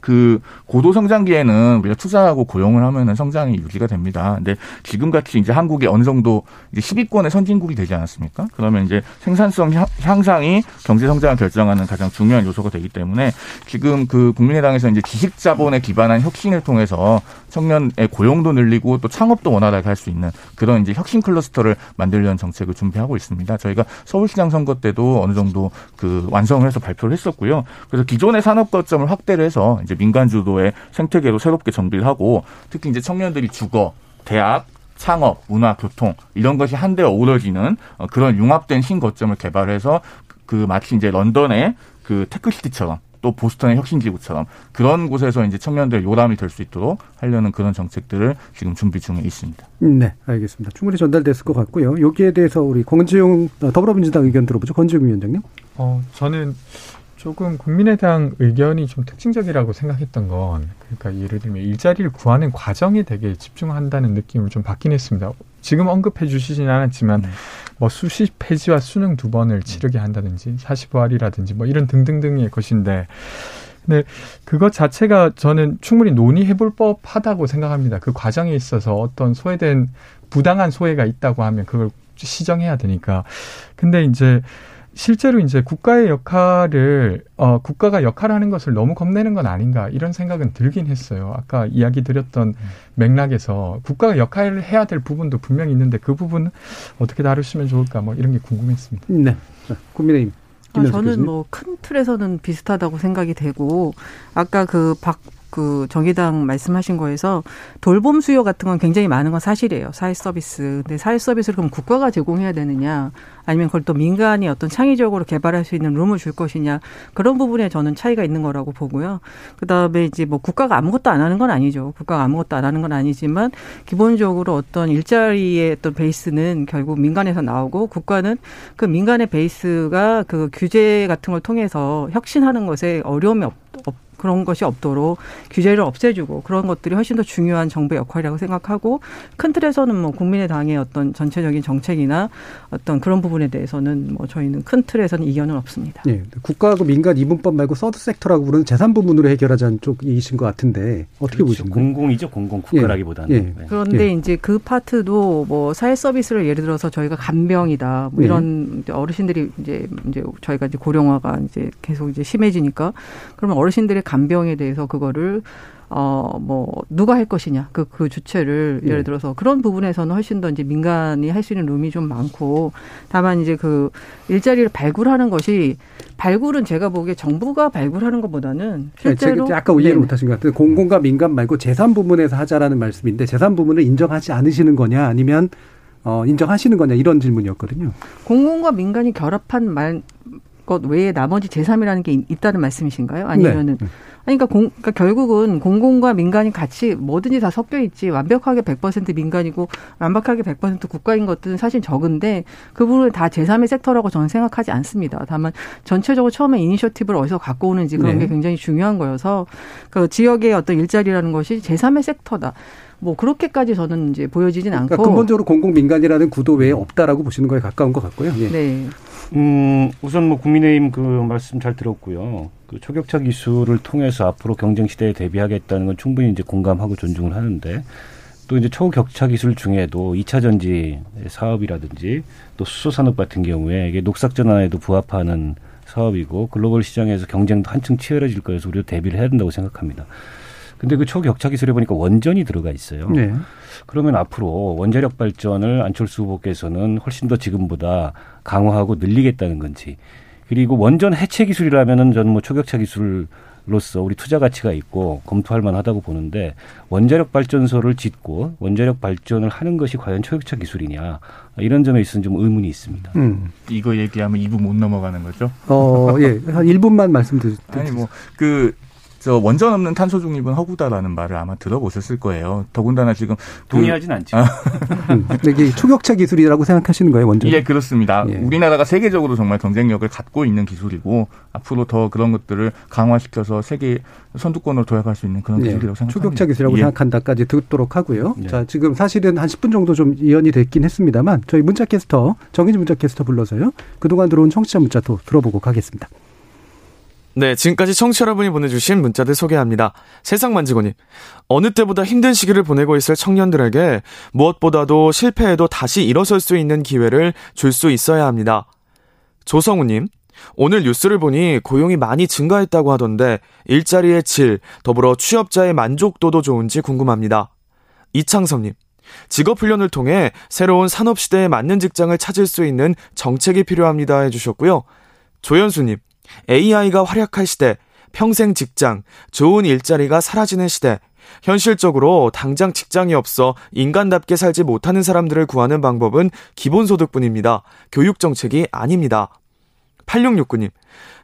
그 고도 성장기에는 우리가 투자하고 고용을 하면은 성장이 유지가 됩니다. 근데 지금 같이 이제 한국이 어느 정도 이제 10위권의 선진국이 되지 않았습니까? 그러면 이제 생산성 향상이 경제 성장을 결정하는 가장 중요한 요소가 되기 때문에 지금 그 국민의당에서 이제 지식 자본에 기반한 혁신을 통해서 청년의 고용도 늘리고 또 창업도 원활하게 할 수 있는 그런 이제 혁신 클러스터를 만들려는 정책을 준비하고 있습니다. 저희가 서울시장 선거 때도 어느 정도 그 완성을 해서 발표를 했었고요. 그래서 기존의 산업 거점을 확대를 해서 이제 민간 주도의 생태계로 새롭게 정비를 하고 특히 이제 청년들이 주거, 대학, 창업, 문화, 교통 이런 것이 한데 어우러지는 어, 그런 융합된 신거점을 개발해서 그 마치 이제 런던의 그 테크시티처럼 또 보스턴의 혁신지구처럼 그런 곳에서 이제 청년들 요람이 될 수 있도록 하려는 그런 정책들을 지금 준비 중에 있습니다. 네, 알겠습니다. 충분히 전달됐을 것 같고요. 여기에 대해서 우리 권지용 어, 더불어민주당 의견 들어보죠. 권지용 위원장님. 어, 저는 조금 국민의당 의견이 좀 특징적이라고 생각했던 건 그러니까 예를 들면 일자리를 구하는 과정에 되게 집중한다는 느낌을 좀 받긴 했습니다. 지금 언급해 주시진 않았지만 네. 뭐 수시 폐지와 수능 두 번을 치르게 한다든지 사시부활이라든지 뭐 이런 등등등의 것인데 근데 그것 자체가 저는 충분히 논의해 볼 법하다고 생각합니다. 그 과정에 있어서 어떤 소외된 부당한 소외가 있다고 하면 그걸 시정해야 되니까. 근데 이제 실제로 이제 국가의 역할을 어 국가가 역할하는 것을 너무 겁내는 건 아닌가 이런 생각은 들긴 했어요. 아까 이야기 드렸던 음. 맥락에서 국가가 역할을 해야 될 부분도 분명히 있는데 그 부분은 어떻게 다루시면 좋을까 뭐 이런 게 궁금했습니다. 네. 국민의힘 아, 저는 뭐 큰 틀에서는 비슷하다고 생각이 되고 아까 그 박 그 정의당 말씀하신 거에서 돌봄 수요 같은 건 굉장히 많은 건 사실이에요. 사회 서비스. 근데 사회 서비스를 그럼 국가가 제공해야 되느냐 아니면 그걸 또 민간이 어떤 창의적으로 개발할 수 있는 룸을 줄 것이냐 그런 부분에 저는 차이가 있는 거라고 보고요. 그다음에 이제 뭐 국가가 아무것도 안 하는 건 아니죠. 국가가 아무것도 안 하는 건 아니지만 기본적으로 어떤 일자리의 어떤 베이스는 결국 민간에서 나오고 국가는 그 민간의 베이스가 그 규제 같은 걸 통해서 혁신하는 것에 어려움이 없, 없 그런 것이 없도록 규제를 없애주고 그런 것들이 훨씬 더 중요한 정부의 역할이라고 생각하고 큰 틀에서는 뭐 국민의당의 어떤 전체적인 정책이나 어떤 그런 부분에 대해서는 뭐 저희는 큰 틀에서는 이견은 없습니다. 네, 국가하고 민간 이분법 말고 서드 섹터라고 부르는 재산 부분으로 해결하자는 쪽이신 것 같은데 어떻게 그렇죠. 보십니까? 공공이죠, 공공 국가라기보다는. 예. 예. 네. 그런데 예. 이제 그 파트도 뭐 사회 서비스를 예를 들어서 저희가 간병이다 뭐 이런 예. 어르신들이 이제 이제 저희가 이제 고령화가 이제 계속 이제 심해지니까 그러면 어르신들의 간 병에 대해서 그거를 어, 뭐, 누가 할 것이냐. 그, 그 주체를 예를 네. 들어서 그런 부분에서는 훨씬 더 이제 민간이 할 수 있는 룸이 좀 많고 다만 이제 그 일자리를 발굴하는 것이 발굴은 제가 보기에 정부가 발굴하는 것보다는 네, 실제로. 제가 아까 이해를 못 하신 것 같아요. 공공과 민간 말고 재산 부분에서 하자라는 말씀인데 재산 부분을 인정하지 않으시는 거냐 아니면 어, 인정하시는 거냐 이런 질문이었거든요. 공공과 민간이 결합한 말, 것 외에 나머지 제3이라는 게 있다는 말씀이신가요? 아니면은 네. 그러니까, 공, 그러니까 결국은 공공과 민간이 같이 뭐든지 다 섞여 있지 완벽하게 100% 민간이고 완벽하게 100% 국가인 것들은 사실 적은데 그 부분을 다 제3의 섹터라고 저는 생각하지 않습니다. 다만 전체적으로 처음에 이니셔티브를 어디서 갖고 오는지 그런 네. 게 굉장히 중요한 거여서 그 지역의 어떤 일자리라는 것이 제3의 섹터다. 뭐 그렇게까지 저는 이제 보여지진 그러니까 않고 근본적으로 공공 민간이라는 구도 외에 없다라고 보시는 거에 가까운 것 같고요. 예. 네. 음, 우선 뭐 국민의힘 그 말씀 잘 들었고요. 그 초격차 기술을 통해서 앞으로 경쟁 시대에 대비하겠다는 건 충분히 이제 공감하고 존중을 하는데 또 이제 초격차 기술 중에도 2차 전지 사업이라든지 또 수소 산업 같은 경우에 이게 녹색 전환에도 부합하는 사업이고 글로벌 시장에서 경쟁도 한층 치열해질 거여서 우리도 대비를 해야 된다고 생각합니다. 근데 그 초격차 기술에 보니까 원전이 들어가 있어요. 네. 그러면 앞으로 원자력 발전을 안철수 후보께서는 훨씬 더 지금보다 강화하고 늘리겠다는 건지 그리고 원전 해체 기술이라면은 저는 뭐 초격차 기술로서 우리 투자 가치가 있고 검토할 만하다고 보는데 원자력 발전소를 짓고 원자력 발전을 하는 것이 과연 초격차 기술이냐 이런 점에 있어서는 좀 의문이 있습니다. 음. 이거 얘기하면 2부 못 넘어가는 거죠? 어, 예. 한 1분만 말씀드리죠. 아니 뭐그 저 원전 없는 탄소 중립은 허구다라는 말을 아마 들어보셨을 거예요. 더군다나 지금 그 동의하진 그, 않죠. 아. 음, 이게 초격차 기술이라고 생각하시는 거예요, 원전? 예, 그렇습니다. 예. 우리나라가 세계적으로 정말 경쟁력을 갖고 있는 기술이고 앞으로 더 그런 것들을 강화시켜서 세계 선두권으로 도약할 수 있는 그런 예. 기술이라고 생각합니다. 초격차 기술이라고 예. 생각한다까지 듣도록 하고요. 예. 자, 지금 사실은 한 10분 정도 좀 이연이 됐긴 했습니다만 저희 문자캐스터 정인지 문자캐스터 불러서요. 그동안 들어온 청취자 문자도 들어보고 가겠습니다. 네, 지금까지 청취 여러분이 보내주신 문자들 소개합니다. 세상 만지고님, 어느 때보다 힘든 시기를 보내고 있을 청년들에게 무엇보다도 실패해도 다시 일어설 수 있는 기회를 줄 수 있어야 합니다. 조성우님, 오늘 뉴스를 보니 고용이 많이 증가했다고 하던데 일자리의 질, 더불어 취업자의 만족도도 좋은지 궁금합니다. 이창섭님, 직업훈련을 통해 새로운 산업시대에 맞는 직장을 찾을 수 있는 정책이 필요합니다 해주셨고요. 조현수님, AI가 활약할 시대, 평생 직장, 좋은 일자리가 사라지는 시대, 현실적으로 당장 직장이 없어 인간답게 살지 못하는 사람들을 구하는 방법은 기본소득뿐입니다. 교육정책이 아닙니다. 8669님,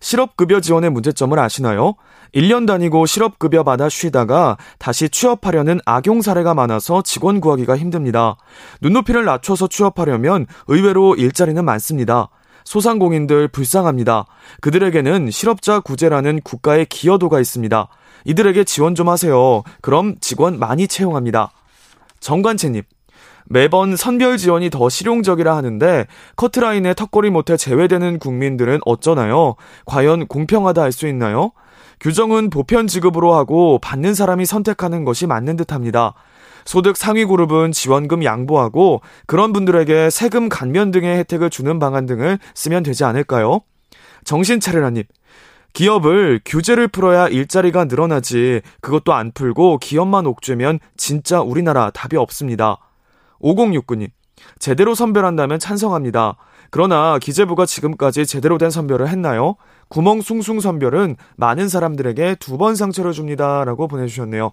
실업급여 지원의 문제점을 아시나요? 1년 다니고 실업급여 받아 쉬다가 다시 취업하려는 악용 사례가 많아서 직원 구하기가 힘듭니다. 눈높이를 낮춰서 취업하려면 의외로 일자리는 많습니다. 소상공인들 불쌍합니다. 그들에게는 실업자 구제라는 국가의 기여도가 있습니다. 이들에게 지원 좀 하세요. 그럼 직원 많이 채용합니다. 정관채님. 매번 선별 지원이 더 실용적이라 하는데 커트라인에 턱걸이 못해 제외되는 국민들은 어쩌나요? 과연 공평하다 할 수 있나요? 규정은 보편 지급으로 하고 받는 사람이 선택하는 것이 맞는 듯합니다. 소득 상위 그룹은 지원금 양보하고 그런 분들에게 세금 감면 등의 혜택을 주는 방안 등을 쓰면 되지 않을까요? 정신 차려라님. 기업을 규제를 풀어야 일자리가 늘어나지 그것도 안 풀고 기업만 옥죄면 진짜 우리나라 답이 없습니다. 5069님. 제대로 선별한다면 찬성합니다. 그러나 기재부가 지금까지 제대로 된 선별을 했나요? 구멍 숭숭 선별은 많은 사람들에게 두 번 상처를 줍니다라고 보내주셨네요.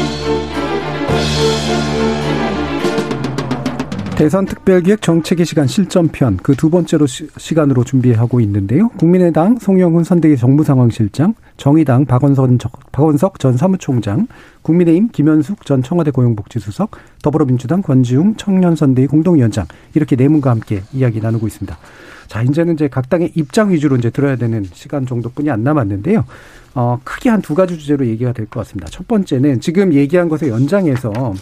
대선 특별기획 정책의 시간 실전편 그 두 번째로 시, 간으로 준비하고 있는데요. 국민의당 송영훈 선대위 정무상황실장, 정의당 박원석, 박원석 전 사무총장, 국민의힘 김현숙 전 청와대 고용복지수석, 더불어민주당 권지웅 청년선대위 공동위원장 이렇게 네 분과 함께 이야기 나누고 있습니다. 자 이제는 이제 각 당의 입장 위주로 이제 들어야 되는 시간 정도뿐이 안 남았는데요. 어, 크게 한 두 가지 주제로 얘기가 될 것 같습니다. 첫 번째는 지금 얘기한 것의 연장에서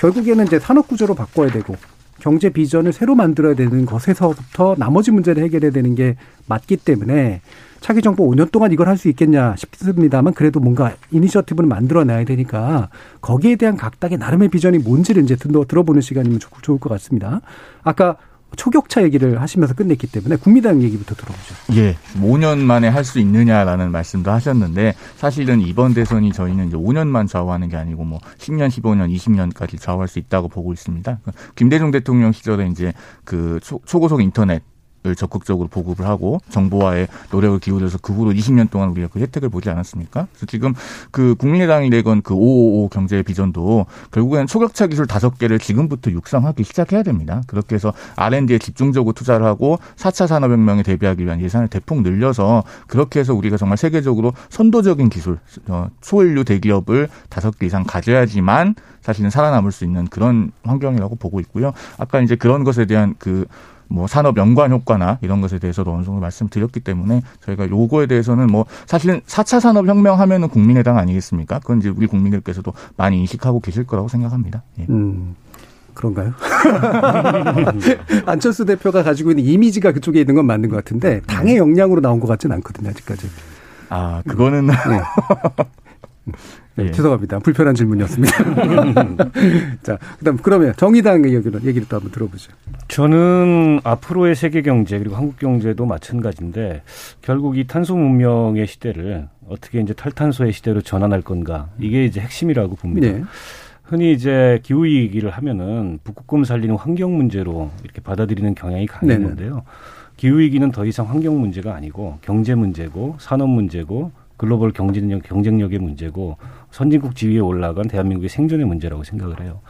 결국에는 이제 산업 구조로 바꿔야 되고 경제 비전을 새로 만들어야 되는 것에서부터 나머지 문제를 해결해야 되는 게 맞기 때문에 차기 정부 5년 동안 이걸 할 수 있겠냐 싶습니다만 그래도 뭔가 이니셔티브를 만들어놔야 되니까 거기에 대한 각 당의 나름의 비전이 뭔지를 이제 들어보는 시간이면 좋을 것 같습니다. 아까 초격차 얘기를 하시면서 끝냈기 때문에 국민당 얘기부터 들어보죠. 예. 5년 만에 할 수 있느냐라는 말씀도 하셨는데 사실은 이번 대선이 저희는 이제 5년만 좌우하는 게 아니고 뭐 10년, 15년, 20년까지 좌우할 수 있다고 보고 있습니다. 김대중 대통령 시절에 이제 그 초, 초고속 인터넷 을 적극적으로 보급을 하고 정부와의 노력을 기울여서 그 후로 20년 동안 우리가 그 혜택을 보지 않았습니까? 그래서 지금 그 국민의당이 내건 그 555 경제 비전도 결국에는 초격차 기술 다섯 개를 지금부터 육성하기 시작해야 됩니다. 그렇게 해서 R&D에 집중적으로 투자를 하고 4차 산업혁명에 대비하기 위한 예산을 대폭 늘려서 그렇게 해서 우리가 정말 세계적으로 선도적인 기술, 어, 초인류 대기업을 다섯 개 이상 가져야지만 사실은 살아남을 수 있는 그런 환경이라고 보고 있고요. 아까 이제 그런 것에 대한 그 뭐 산업 연관 효과나 이런 것에 대해서도 어느 정도 말씀드렸기 때문에 저희가 요거에 대해서는 뭐 사실은 4차 산업 혁명 하면은 국민의당 아니겠습니까? 그건 이제 우리 국민들께서도 많이 인식하고 계실 거라고 생각합니다. 예. 음. 그런가요? 안철수 대표가 가지고 있는 이미지가 그쪽에 있는 건 맞는 것 같은데 당의 역량으로 나온 것 같지는 않거든요 아직까지. 아 그거는 네. 네, 예. 죄송합니다. 불편한 질문이었습니다. 자, 그다음 그러면 정의당 얘기를 얘기를 또 한번 들어보죠. 저는 앞으로의 세계 경제 그리고 한국 경제도 마찬가지인데 결국 이 탄소 문명의 시대를 어떻게 이제 탈탄소의 시대로 전환할 건가 이게 이제 핵심이라고 봅니다. 네. 흔히 이제 기후 위기를 하면은 북극곰 살리는 환경 문제로 이렇게 받아들이는 경향이 강했는데요. 기후 위기는 더 이상 환경 문제가 아니고 경제 문제고 산업 문제고 글로벌 경쟁력, 경쟁력의 문제고 선진국 지위에 올라간 대한민국의 생존의 문제라고 생각을 해요.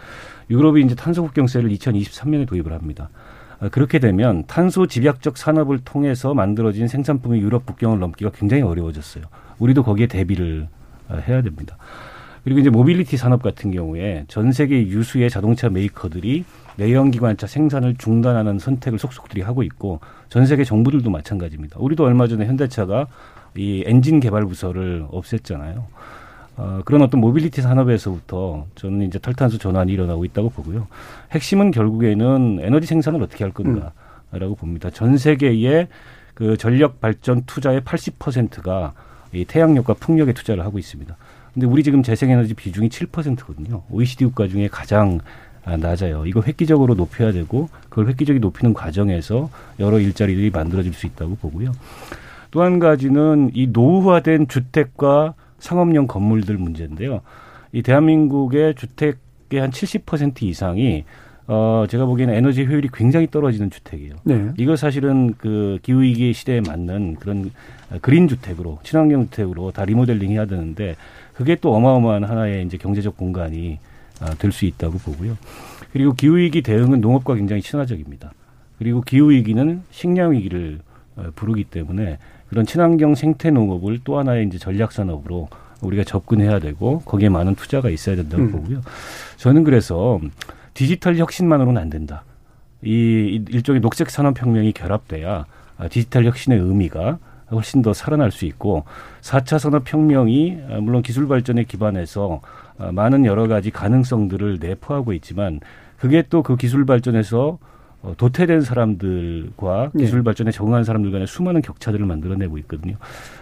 유럽이 이제 탄소 국경세를 2023년에 도입을 합니다. 아, 그렇게 되면 탄소 집약적 산업을 통해서 만들어진 생산품이 유럽 국경을 넘기가 굉장히 어려워졌어요. 우리도 거기에 대비를 아, 해야 됩니다. 그리고 이제 모빌리티 산업 같은 경우에 전 세계 유수의 자동차 메이커들이 내연기관차 생산을 중단하는 선택을 속속들이 하고 있고 전 세계 정부들도 마찬가지입니다. 우리도 얼마 전에 현대차가 이 엔진 개발 부서를 없앴잖아요. 어, 그런 어떤 모빌리티 산업에서부터 저는 이제 탈탄소 전환이 일어나고 있다고 보고요. 핵심은 결국에는 에너지 생산을 어떻게 할 건가라고 음. 봅니다. 전 세계의 그 전력 발전 투자의 80%가 이 태양력과 풍력에 투자를 하고 있습니다. 근데 우리 지금 재생에너지 비중이 7%거든요. OECD 국가 중에 가장 낮아요. 이거 획기적으로 높여야 되고 그걸 획기적이 높이는 과정에서 여러 일자리들이 만들어질 수 있다고 보고요. 또 한 가지는 이 노후화된 주택과 상업용 건물들 문제인데요. 이 대한민국의 주택의 한 70% 이상이 어 제가 보기에는 에너지 효율이 굉장히 떨어지는 주택이에요. 네. 이거 사실은 그 기후 위기 시대에 맞는 그런 그린 주택으로 친환경 주택으로 다 리모델링 해야 되는데 그게 또 어마어마한 하나의 이제 경제적 공간이 아, 될 수 있다고 보고요. 그리고 기후 위기 대응은 농업과 굉장히 친화적입니다. 그리고 기후 위기는 식량 위기를 어, 부르기 때문에 그런 친환경 생태 농업을 또 하나의 이제 전략 산업으로 우리가 접근해야 되고 거기에 많은 투자가 있어야 된다고 음. 보고요. 저는 그래서 디지털 혁신만으로는 안 된다. 이 일종의 녹색 산업 혁명이 결합돼야 디지털 혁신의 의미가 훨씬 더 살아날 수 있고 4차 산업 혁명이 물론 기술 발전에 기반해서 많은 여러 가지 가능성들을 내포하고 있지만 그게 또 그 기술 발전에서 어, 도태된 사람들과 네. 기술 발전에 적응한 사람들 간의 수많은 격차들을 만들어내고 있거든요.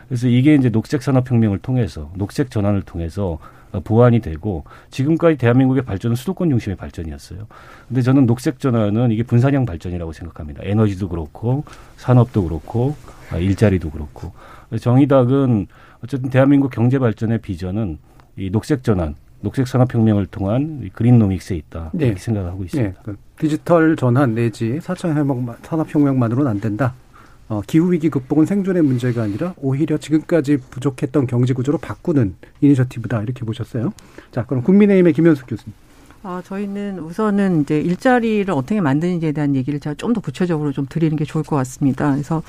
그래서 이게 이제 녹색 산업 혁명을 통해서 녹색 전환을 통해서 어, 보완이 되고 지금까지 대한민국의 발전은 수도권 중심의 발전이었어요. 근데 저는 녹색 전환은 이게 분산형 발전이라고 생각합니다. 에너지도 그렇고 산업도 그렇고 아, 일자리도 그렇고 정의당은 어쨌든 대한민국 경제 발전의 비전은 이 녹색 전환 녹색 산업혁명을 통한 그린 노믹스에 있다 네. 이렇게 생각하고 있습니다. 네. 그 디지털 전환 내지 4차 산업혁명만으로는 안 된다. 어, 기후위기 극복은 생존의 문제가 아니라 오히려 지금까지 부족했던 경제구조로 바꾸는 이니셔티브다. 이렇게 보셨어요. 자, 그럼 국민의힘의 김현숙 교수님. 아, 저희는 우선은 이제 일자리를 어떻게 만드는지에 대한 얘기를 제가 좀 더 구체적으로 좀 드리는 게 좋을 것 같습니다. 그래서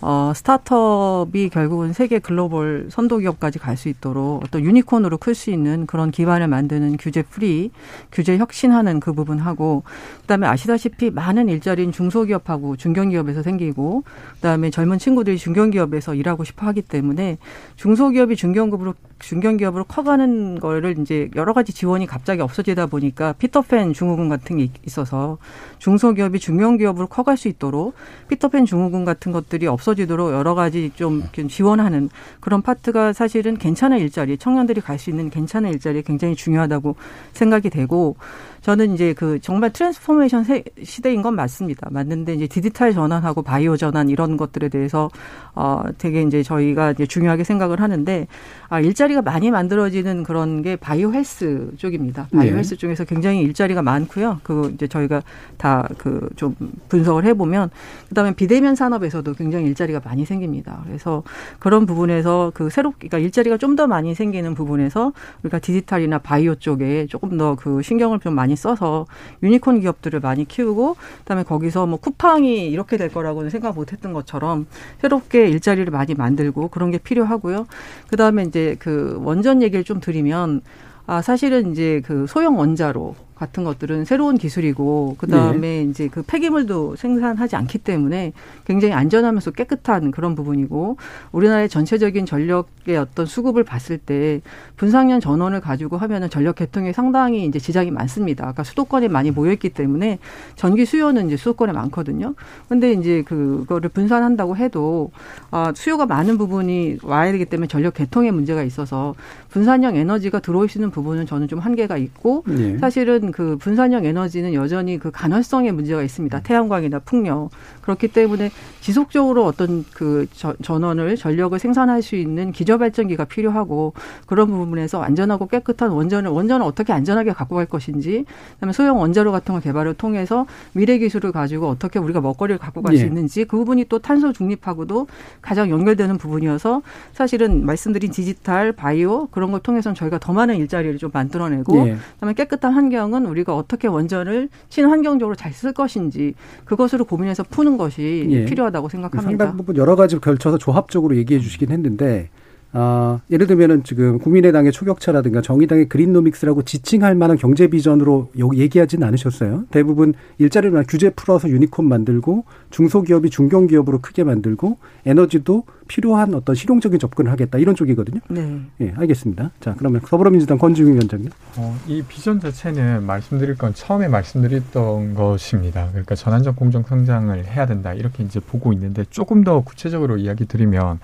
어, 스타트업이 결국은 세계 글로벌 선도 기업까지 갈 수 있도록 어떤 유니콘으로 클 수 있는 그런 기반을 만드는 규제 free, 규제 혁신하는 그 부분하고 그 다음에 아시다시피 많은 일자리는 중소기업하고 중견기업에서 생기고 그 다음에 젊은 친구들이 중견기업에서 일하고 싶어 하기 때문에 중소기업이 중견급으로 중견기업으로 커가는 거를 이제 여러 가지 지원이 갑자기 없어지다 보니까 피터팬 증후군 같은 게 있어서 중소기업이 중견기업으로 커갈 수 있도록 피터팬 증후군 같은 것들이 없어지도록 여러 가지 좀 지원하는 그런 파트가 사실은 괜찮은 일자리, 청년들이 갈 수 있는 괜찮은 일자리 굉장히 중요하다고 생각이 되고 저는 이제 그 정말 transformation 시대인 건 맞습니다. 맞는데 이제 디지털 전환하고 바이오 전환 이런 것들에 대해서 어 되게 이제 저희가 이제 중요하게 생각을 하는데 아 일자리 가 많이 만들어지는 그런 게 바이오 헬스 쪽입니다. 바이오 네. 헬스 쪽에서 굉장히 일자리가 많고요. 그 이제 저희가 다 그 좀 분석을 해 보면 그다음에 비대면 산업에서도 굉장히 일자리가 많이 생깁니다. 그래서 그런 부분에서 그 새롭게 그러니까 일자리가 좀 더 많이 생기는 부분에서 우리가 디지털이나 바이오 쪽에 조금 더 그 신경을 좀 많이 써서 유니콘 기업들을 많이 키우고 그다음에 거기서 뭐 쿠팡이 이렇게 될 거라고는 생각 못 했던 것처럼 새롭게 일자리를 많이 만들고 그런 게 필요하고요. 그다음에 이제 그 원전 얘기를 좀 드리면 아 사실은 이제 그 소형 원자로 같은 것들은 새로운 기술이고 그다음에 네. 이제 그 폐기물도 생산하지 않기 때문에 굉장히 안전하면서 깨끗한 그런 부분이고 우리나라의 전체적인 전력의 어떤 수급을 봤을 때 분상년 전원을 가지고 하면은 전력 개통에 상당히 이제 지장이 많습니다. 아까 수도권에 많이 모여 있기 때문에 전기 수요는 이제 수도권에 많거든요. 근데 이제 그거를 분산한다고 해도 아 수요가 많은 부분이 와야 되기 때문에 전력 개통에 문제가 있어서 분산형 에너지가 들어올 수 있는 부분은 저는 좀 한계가 있고 네. 사실은 그 분산형 에너지는 여전히 그 간헐성의 문제가 있습니다. 태양광이나 풍력. 그렇기 때문에 지속적으로 어떤 그 전원을 전력을 생산할 수 있는 기저 발전기가 필요하고 그런 부분에서 안전하고 깨끗한 원전을 원전을 어떻게 안전하게 갖고 갈 것인지 그다음에 소형 원자로 같은 거 개발을 통해서 미래 기술을 가지고 어떻게 우리가 먹거리를 갖고 갈수 예. 있는지 그 부분이 또 탄소 중립하고도 가장 연결되는 부분이어서 사실은 말씀드린 디지털 바이오 그런 걸 통해서는 저희가 더 많은 일자리를 좀 만들어내고 예. 그다음에 깨끗한 환경은 방법은 우리가 어떻게 원전을 친환경적으로 잘 쓸 것인지 그것으로 고민해서 푸는 것이 예. 필요하다고 생각합니다. 상당 부분 여러 가지 걸쳐서 조합적으로 얘기해 주시긴 했는데 아, 예를 들면은 지금 국민의당의 초격차라든가 정의당의 그린노믹스라고 지칭할 만한 경제 비전으로 얘기하지는 않으셨어요. 대부분 일자리를 규제 풀어서 유니콘 만들고 중소기업이 중견기업으로 크게 만들고 에너지도 필요한 어떤 실용적인 접근을 하겠다 이런 쪽이거든요. 네. 예, 알겠습니다. 자, 그러면 더불어민주당 권지웅 위원장님. 어, 이 비전 자체는 말씀드릴 건 처음에 말씀드렸던 것입니다. 그러니까 전환적 공정 성장을 해야 된다 이렇게 이제 보고 있는데 조금 더 구체적으로 이야기 드리면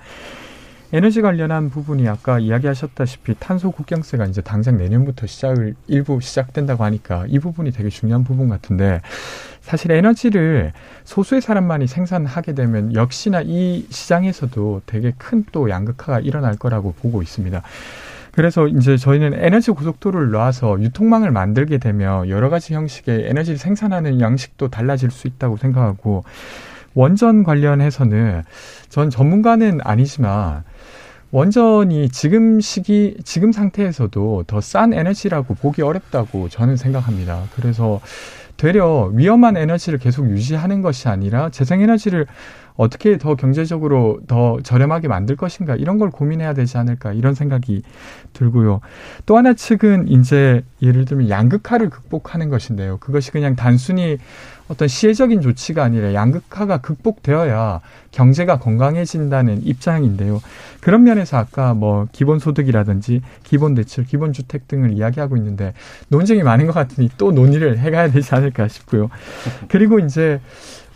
에너지 관련한 부분이 아까 이야기하셨다시피 탄소 국경세가 이제 당장 내년부터 시작을 일부 시작된다고 하니까 이 부분이 되게 중요한 부분 같은데 사실 에너지를 소수의 사람만이 생산하게 되면 역시나 이 시장에서도 되게 큰 또 양극화가 일어날 거라고 보고 있습니다. 그래서 이제 저희는 에너지 고속도로를 놔서 유통망을 만들게 되면 여러 가지 형식의 에너지를 생산하는 양식도 달라질 수 있다고 생각하고 원전 관련해서는 전 전문가는 아니지만 원전이 지금 시기, 지금 상태에서도 더 싼 에너지라고 보기 어렵다고 저는 생각합니다. 그래서 되려 위험한 에너지를 계속 유지하는 것이 아니라 재생에너지를 어떻게 더 경제적으로 더 저렴하게 만들 것인가 이런 걸 고민해야 되지 않을까 이런 생각이 들고요. 또 하나 측은 이제 예를 들면 양극화를 극복하는 것인데요. 그것이 그냥 단순히 어떤 시혜적인 조치가 아니라 양극화가 극복되어야 경제가 건강해진다는 입장인데요. 그런 면에서 아까 뭐 기본소득이라든지 기본대출, 기본주택 등을 이야기하고 있는데 논쟁이 많은 것 같으니 또 논의를 해가야 되지 않을까 싶고요. 그리고 이제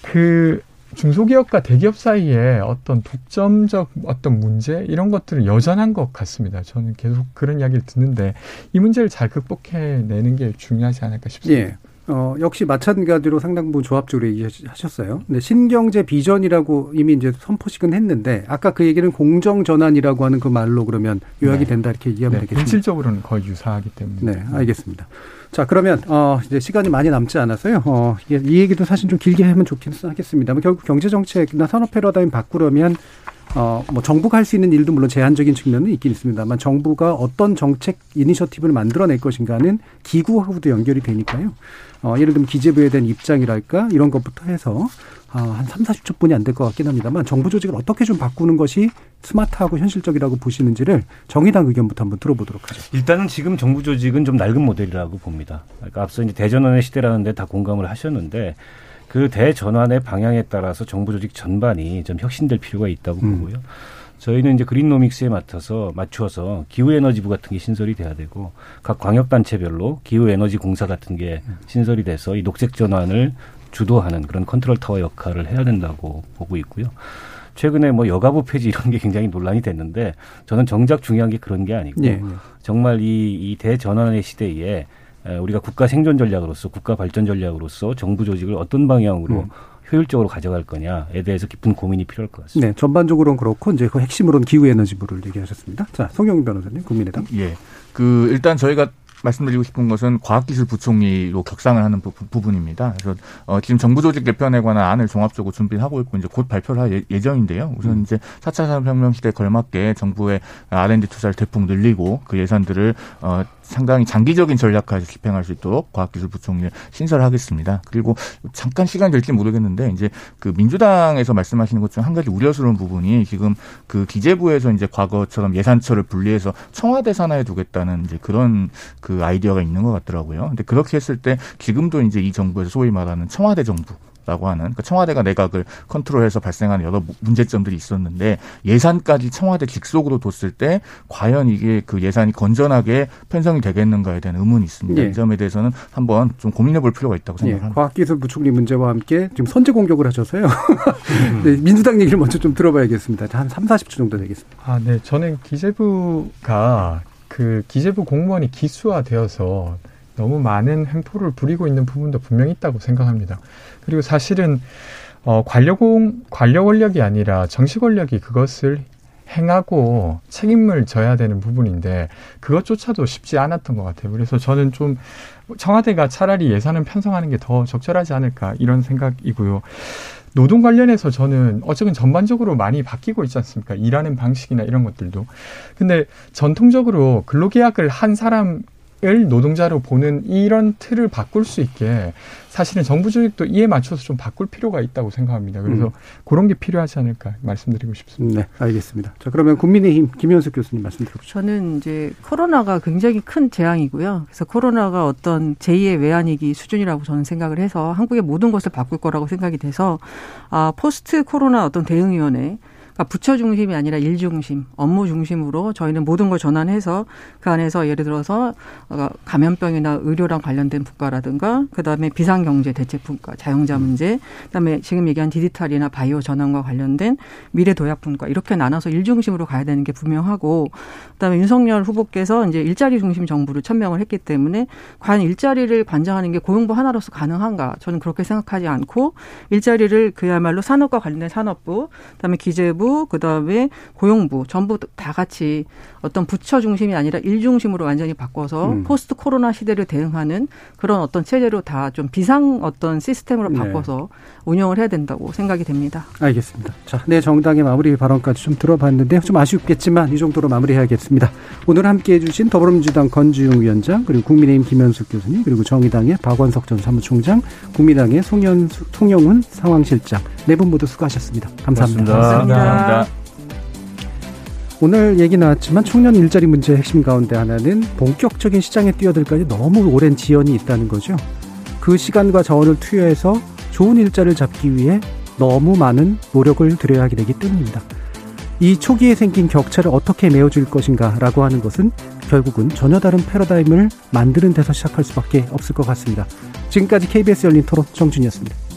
그 중소기업과 대기업 사이에 어떤 독점적 어떤 문제 이런 것들은 여전한 것 같습니다. 저는 계속 그런 이야기를 듣는데 이 문제를 잘 극복해내는 게 중요하지 않을까 싶습니다. 예. 어, 역시 마찬가지로 상당 부분 조합적으로 얘기하셨어요. 근데 신경제 비전이라고 이미 이제 선포식은 했는데 아까 그 얘기는 공정 전환이라고 하는 그 말로 그러면 요약이 네. 된다 이렇게 이해하면 네, 되겠습니다. 본질적으로는 거의 유사하기 때문에. 네, 알겠습니다. 자, 그러면 어 이제 시간이 많이 남지 않아서요. 어, 이 얘기도 사실 좀 길게 하면 좋긴 하겠습니다. 뭐 결국 경제 정책이나 산업 패러다임 바꾸려면 어, 뭐 정부가 할 수 있는 일도 물론 제한적인 측면은 있긴 있습니다만 정부가 어떤 정책 이니셔티브를 만들어낼 것인가는 기구하고도 연결이 되니까요. 어, 예를 들면 기재부에 대한 입장이랄까 이런 것부터 해서 어, 한 3, 40초 분이 안 될 것 같긴 합니다만 정부 조직을 어떻게 좀 바꾸는 것이 스마트하고 현실적이라고 보시는지를 정의당 의견부터 한번 들어보도록 하죠. 일단은 지금 정부 조직은 좀 낡은 모델이라고 봅니다. 그러니까 앞서 이제 대전환의 시대라는데 다 공감을 하셨는데 그 대전환의 방향에 따라서 정부 조직 전반이 좀 혁신될 필요가 있다고 음. 보고요. 저희는 이제 그린노믹스에 맡아서 맞추어서 기후에너지부 같은 게 신설이 돼야 되고 각 광역단체별로 기후에너지 공사 같은 게 신설이 돼서 이 녹색 전환을 주도하는 그런 컨트롤 타워 역할을 해야 된다고 보고 있고요. 최근에 뭐 여가부 폐지 이런 게 굉장히 논란이 됐는데 저는 정작 중요한 게 그런 게 아니고 네, 네. 정말 이, 이 대전환의 시대에 우리가 국가 생존 전략으로서 국가 발전 전략으로서 정부 조직을 어떤 방향으로 음. 효율적으로 가져갈 거냐에 대해서 깊은 고민이 필요할 것 같습니다. 네, 전반적으로는 그렇고 이제 그 핵심으로는 기후 에너지부를 얘기하셨습니다. 자, 송영 변호사님, 국민의당. 예. 그 일단 저희가 말씀드리고 싶은 것은 과학기술부총리로 격상을 하는 부, 분 입니다 그래서 어, 지금 정부 조직 개편에 관한 안을 종합적으로 준비를 하고 있고 이제 곧 발표를 할 예, 정인데요 우선 음. 이제 4차 산업혁명 시대에 걸맞게 정부의 R&D 투자를 대폭 늘리고 그 예산들을 어, 상당히 장기적인 전략까지 집행할 수 있도록 과학기술부총리를 신설하겠습니다. 그리고 잠깐 시간이 될지 모르겠는데 이제 그 민주당에서 말씀하시는 것 중 한 가지 우려스러운 부분이 지금 그 기재부에서 이제 과거처럼 예산처를 분리해서 청와대 산하에 두겠다는 이제 그런 그 아이디어가 있는 것 같더라고요. 근데 그렇게 했을 때 지금도 이제 이 정부에서 소위 말하는 청와대 정부 라고 하는 그러니까 청와대가 내각을 컨트롤해서 발생하는 여러 문제점들이 있었는데 예산까지 청와대 직속으로 뒀을 때 과연 이게 그 예산이 건전하게 편성이 되겠는가에 대한 의문이 있습니다. 예. 이 점에 대해서는 한번 좀 고민해 볼 필요가 있다고 예. 생각합니다. 예. 과학기술 부총리 문제와 함께 지금 선제 공격을 하셔서요. 음. 네, 민주당 얘기를 먼저 좀 들어봐야겠습니다. 한 3, 40초 정도 되겠습니다. 아, 네. 저는 기재부가 그 기재부 공무원이 기수화되어서 너무 많은 횡포를 부리고 있는 부분도 분명히 있다고 생각합니다. 그리고 사실은 어, 관료공 관료 권력이 아니라 정치 권력이 그것을 행하고 책임을 져야 되는 부분인데 그것조차도 쉽지 않았던 것 같아요. 그래서 저는 좀 청와대가 차라리 예산을 편성하는 게 더 적절하지 않을까 이런 생각이고요. 노동 관련해서 저는 어쨌든 전반적으로 많이 바뀌고 있지 않습니까? 일하는 방식이나 이런 것들도. 근데 전통적으로 근로계약을 한 사람 을 노동자로 보는 이런 틀을 바꿀 수 있게 사실은 정부 조직도 이에 맞춰서 좀 바꿀 필요가 있다고 생각합니다. 그래서 음. 그런 게 필요하지 않을까 말씀드리고 싶습니다. 네, 알겠습니다. 자, 그러면 국민의힘 김현숙 교수님 말씀 들어보죠. 저는 이제 코로나가 굉장히 큰 재앙이고요. 그래서 코로나가 어떤 제2의 외환위기 수준이라고 저는 생각을 해서 한국의 모든 것을 바꿀 거라고 생각이 돼서 아, 포스트 코로나 어떤 대응위원회 그러니까 부처 중심이 아니라 일 중심, 업무 중심으로 저희는 모든 걸 전환해서 그 안에서 예를 들어서 어, 감염병이나 의료랑 관련된 국가라든가 그다음에 비상경제 대책 분과 자영자 문제, 그다음에 지금 얘기한 디지털이나 바이오 전환과 관련된 미래 도약 분과 이렇게 나눠서 일 중심으로 가야 되는 게 분명하고 그다음에 윤석열 후보께서 이제 일자리 중심 정부를 천명을 했기 때문에 과연 일자리를 관장하는 게 고용부 하나로서 가능한가? 저는 그렇게 생각하지 않고 일자리를 그야말로 산업과 관련된 산업부, 그다음에 기재부 정부, 그 다음에 고용부, 전부 다 같이 어떤 부처 중심이 아니라 일 중심으로 완전히 바꿔서 음. 포스트 코로나 시대를 대응하는 그런 어떤 체제로 다 좀 비상 어떤 시스템으로 네. 바꿔서 네. 운영을 해야 된다고 생각이 됩니다. 알겠습니다. 자, 내 네, 정당의 마무리 발언까지 좀 들어봤는데 좀 아쉽겠지만 이 정도로 마무리해야겠습니다. 오늘 함께해 주신 더불어민주당 건주용 위원장 그리고 국민의힘 김현숙 교수님 그리고 정의당의 박원석 전 사무총장 국민당의 송현수, 송영훈 상황실장 네 분 모두 수고하셨습니다. 감사합니다. 감사합니다. 감사합니다. 오늘 얘기 나왔지만 청년 일자리 문제의 핵심 가운데 하나는 본격적인 시장에 뛰어들까지 너무 오랜 지연이 있다는 거죠. 그 시간과 자원을 투여해서 좋은 일자리를 잡기 위해 너무 많은 노력을 들여야 하게 되기 때문입니다. 이 초기에 생긴 격차를 어떻게 메워줄 것인가 라고 하는 것은 결국은 전혀 다른 패러다임을 만드는 데서 시작할 수밖에 없을 것 같습니다. 지금까지 KBS 열린 토론 정준이었습니다.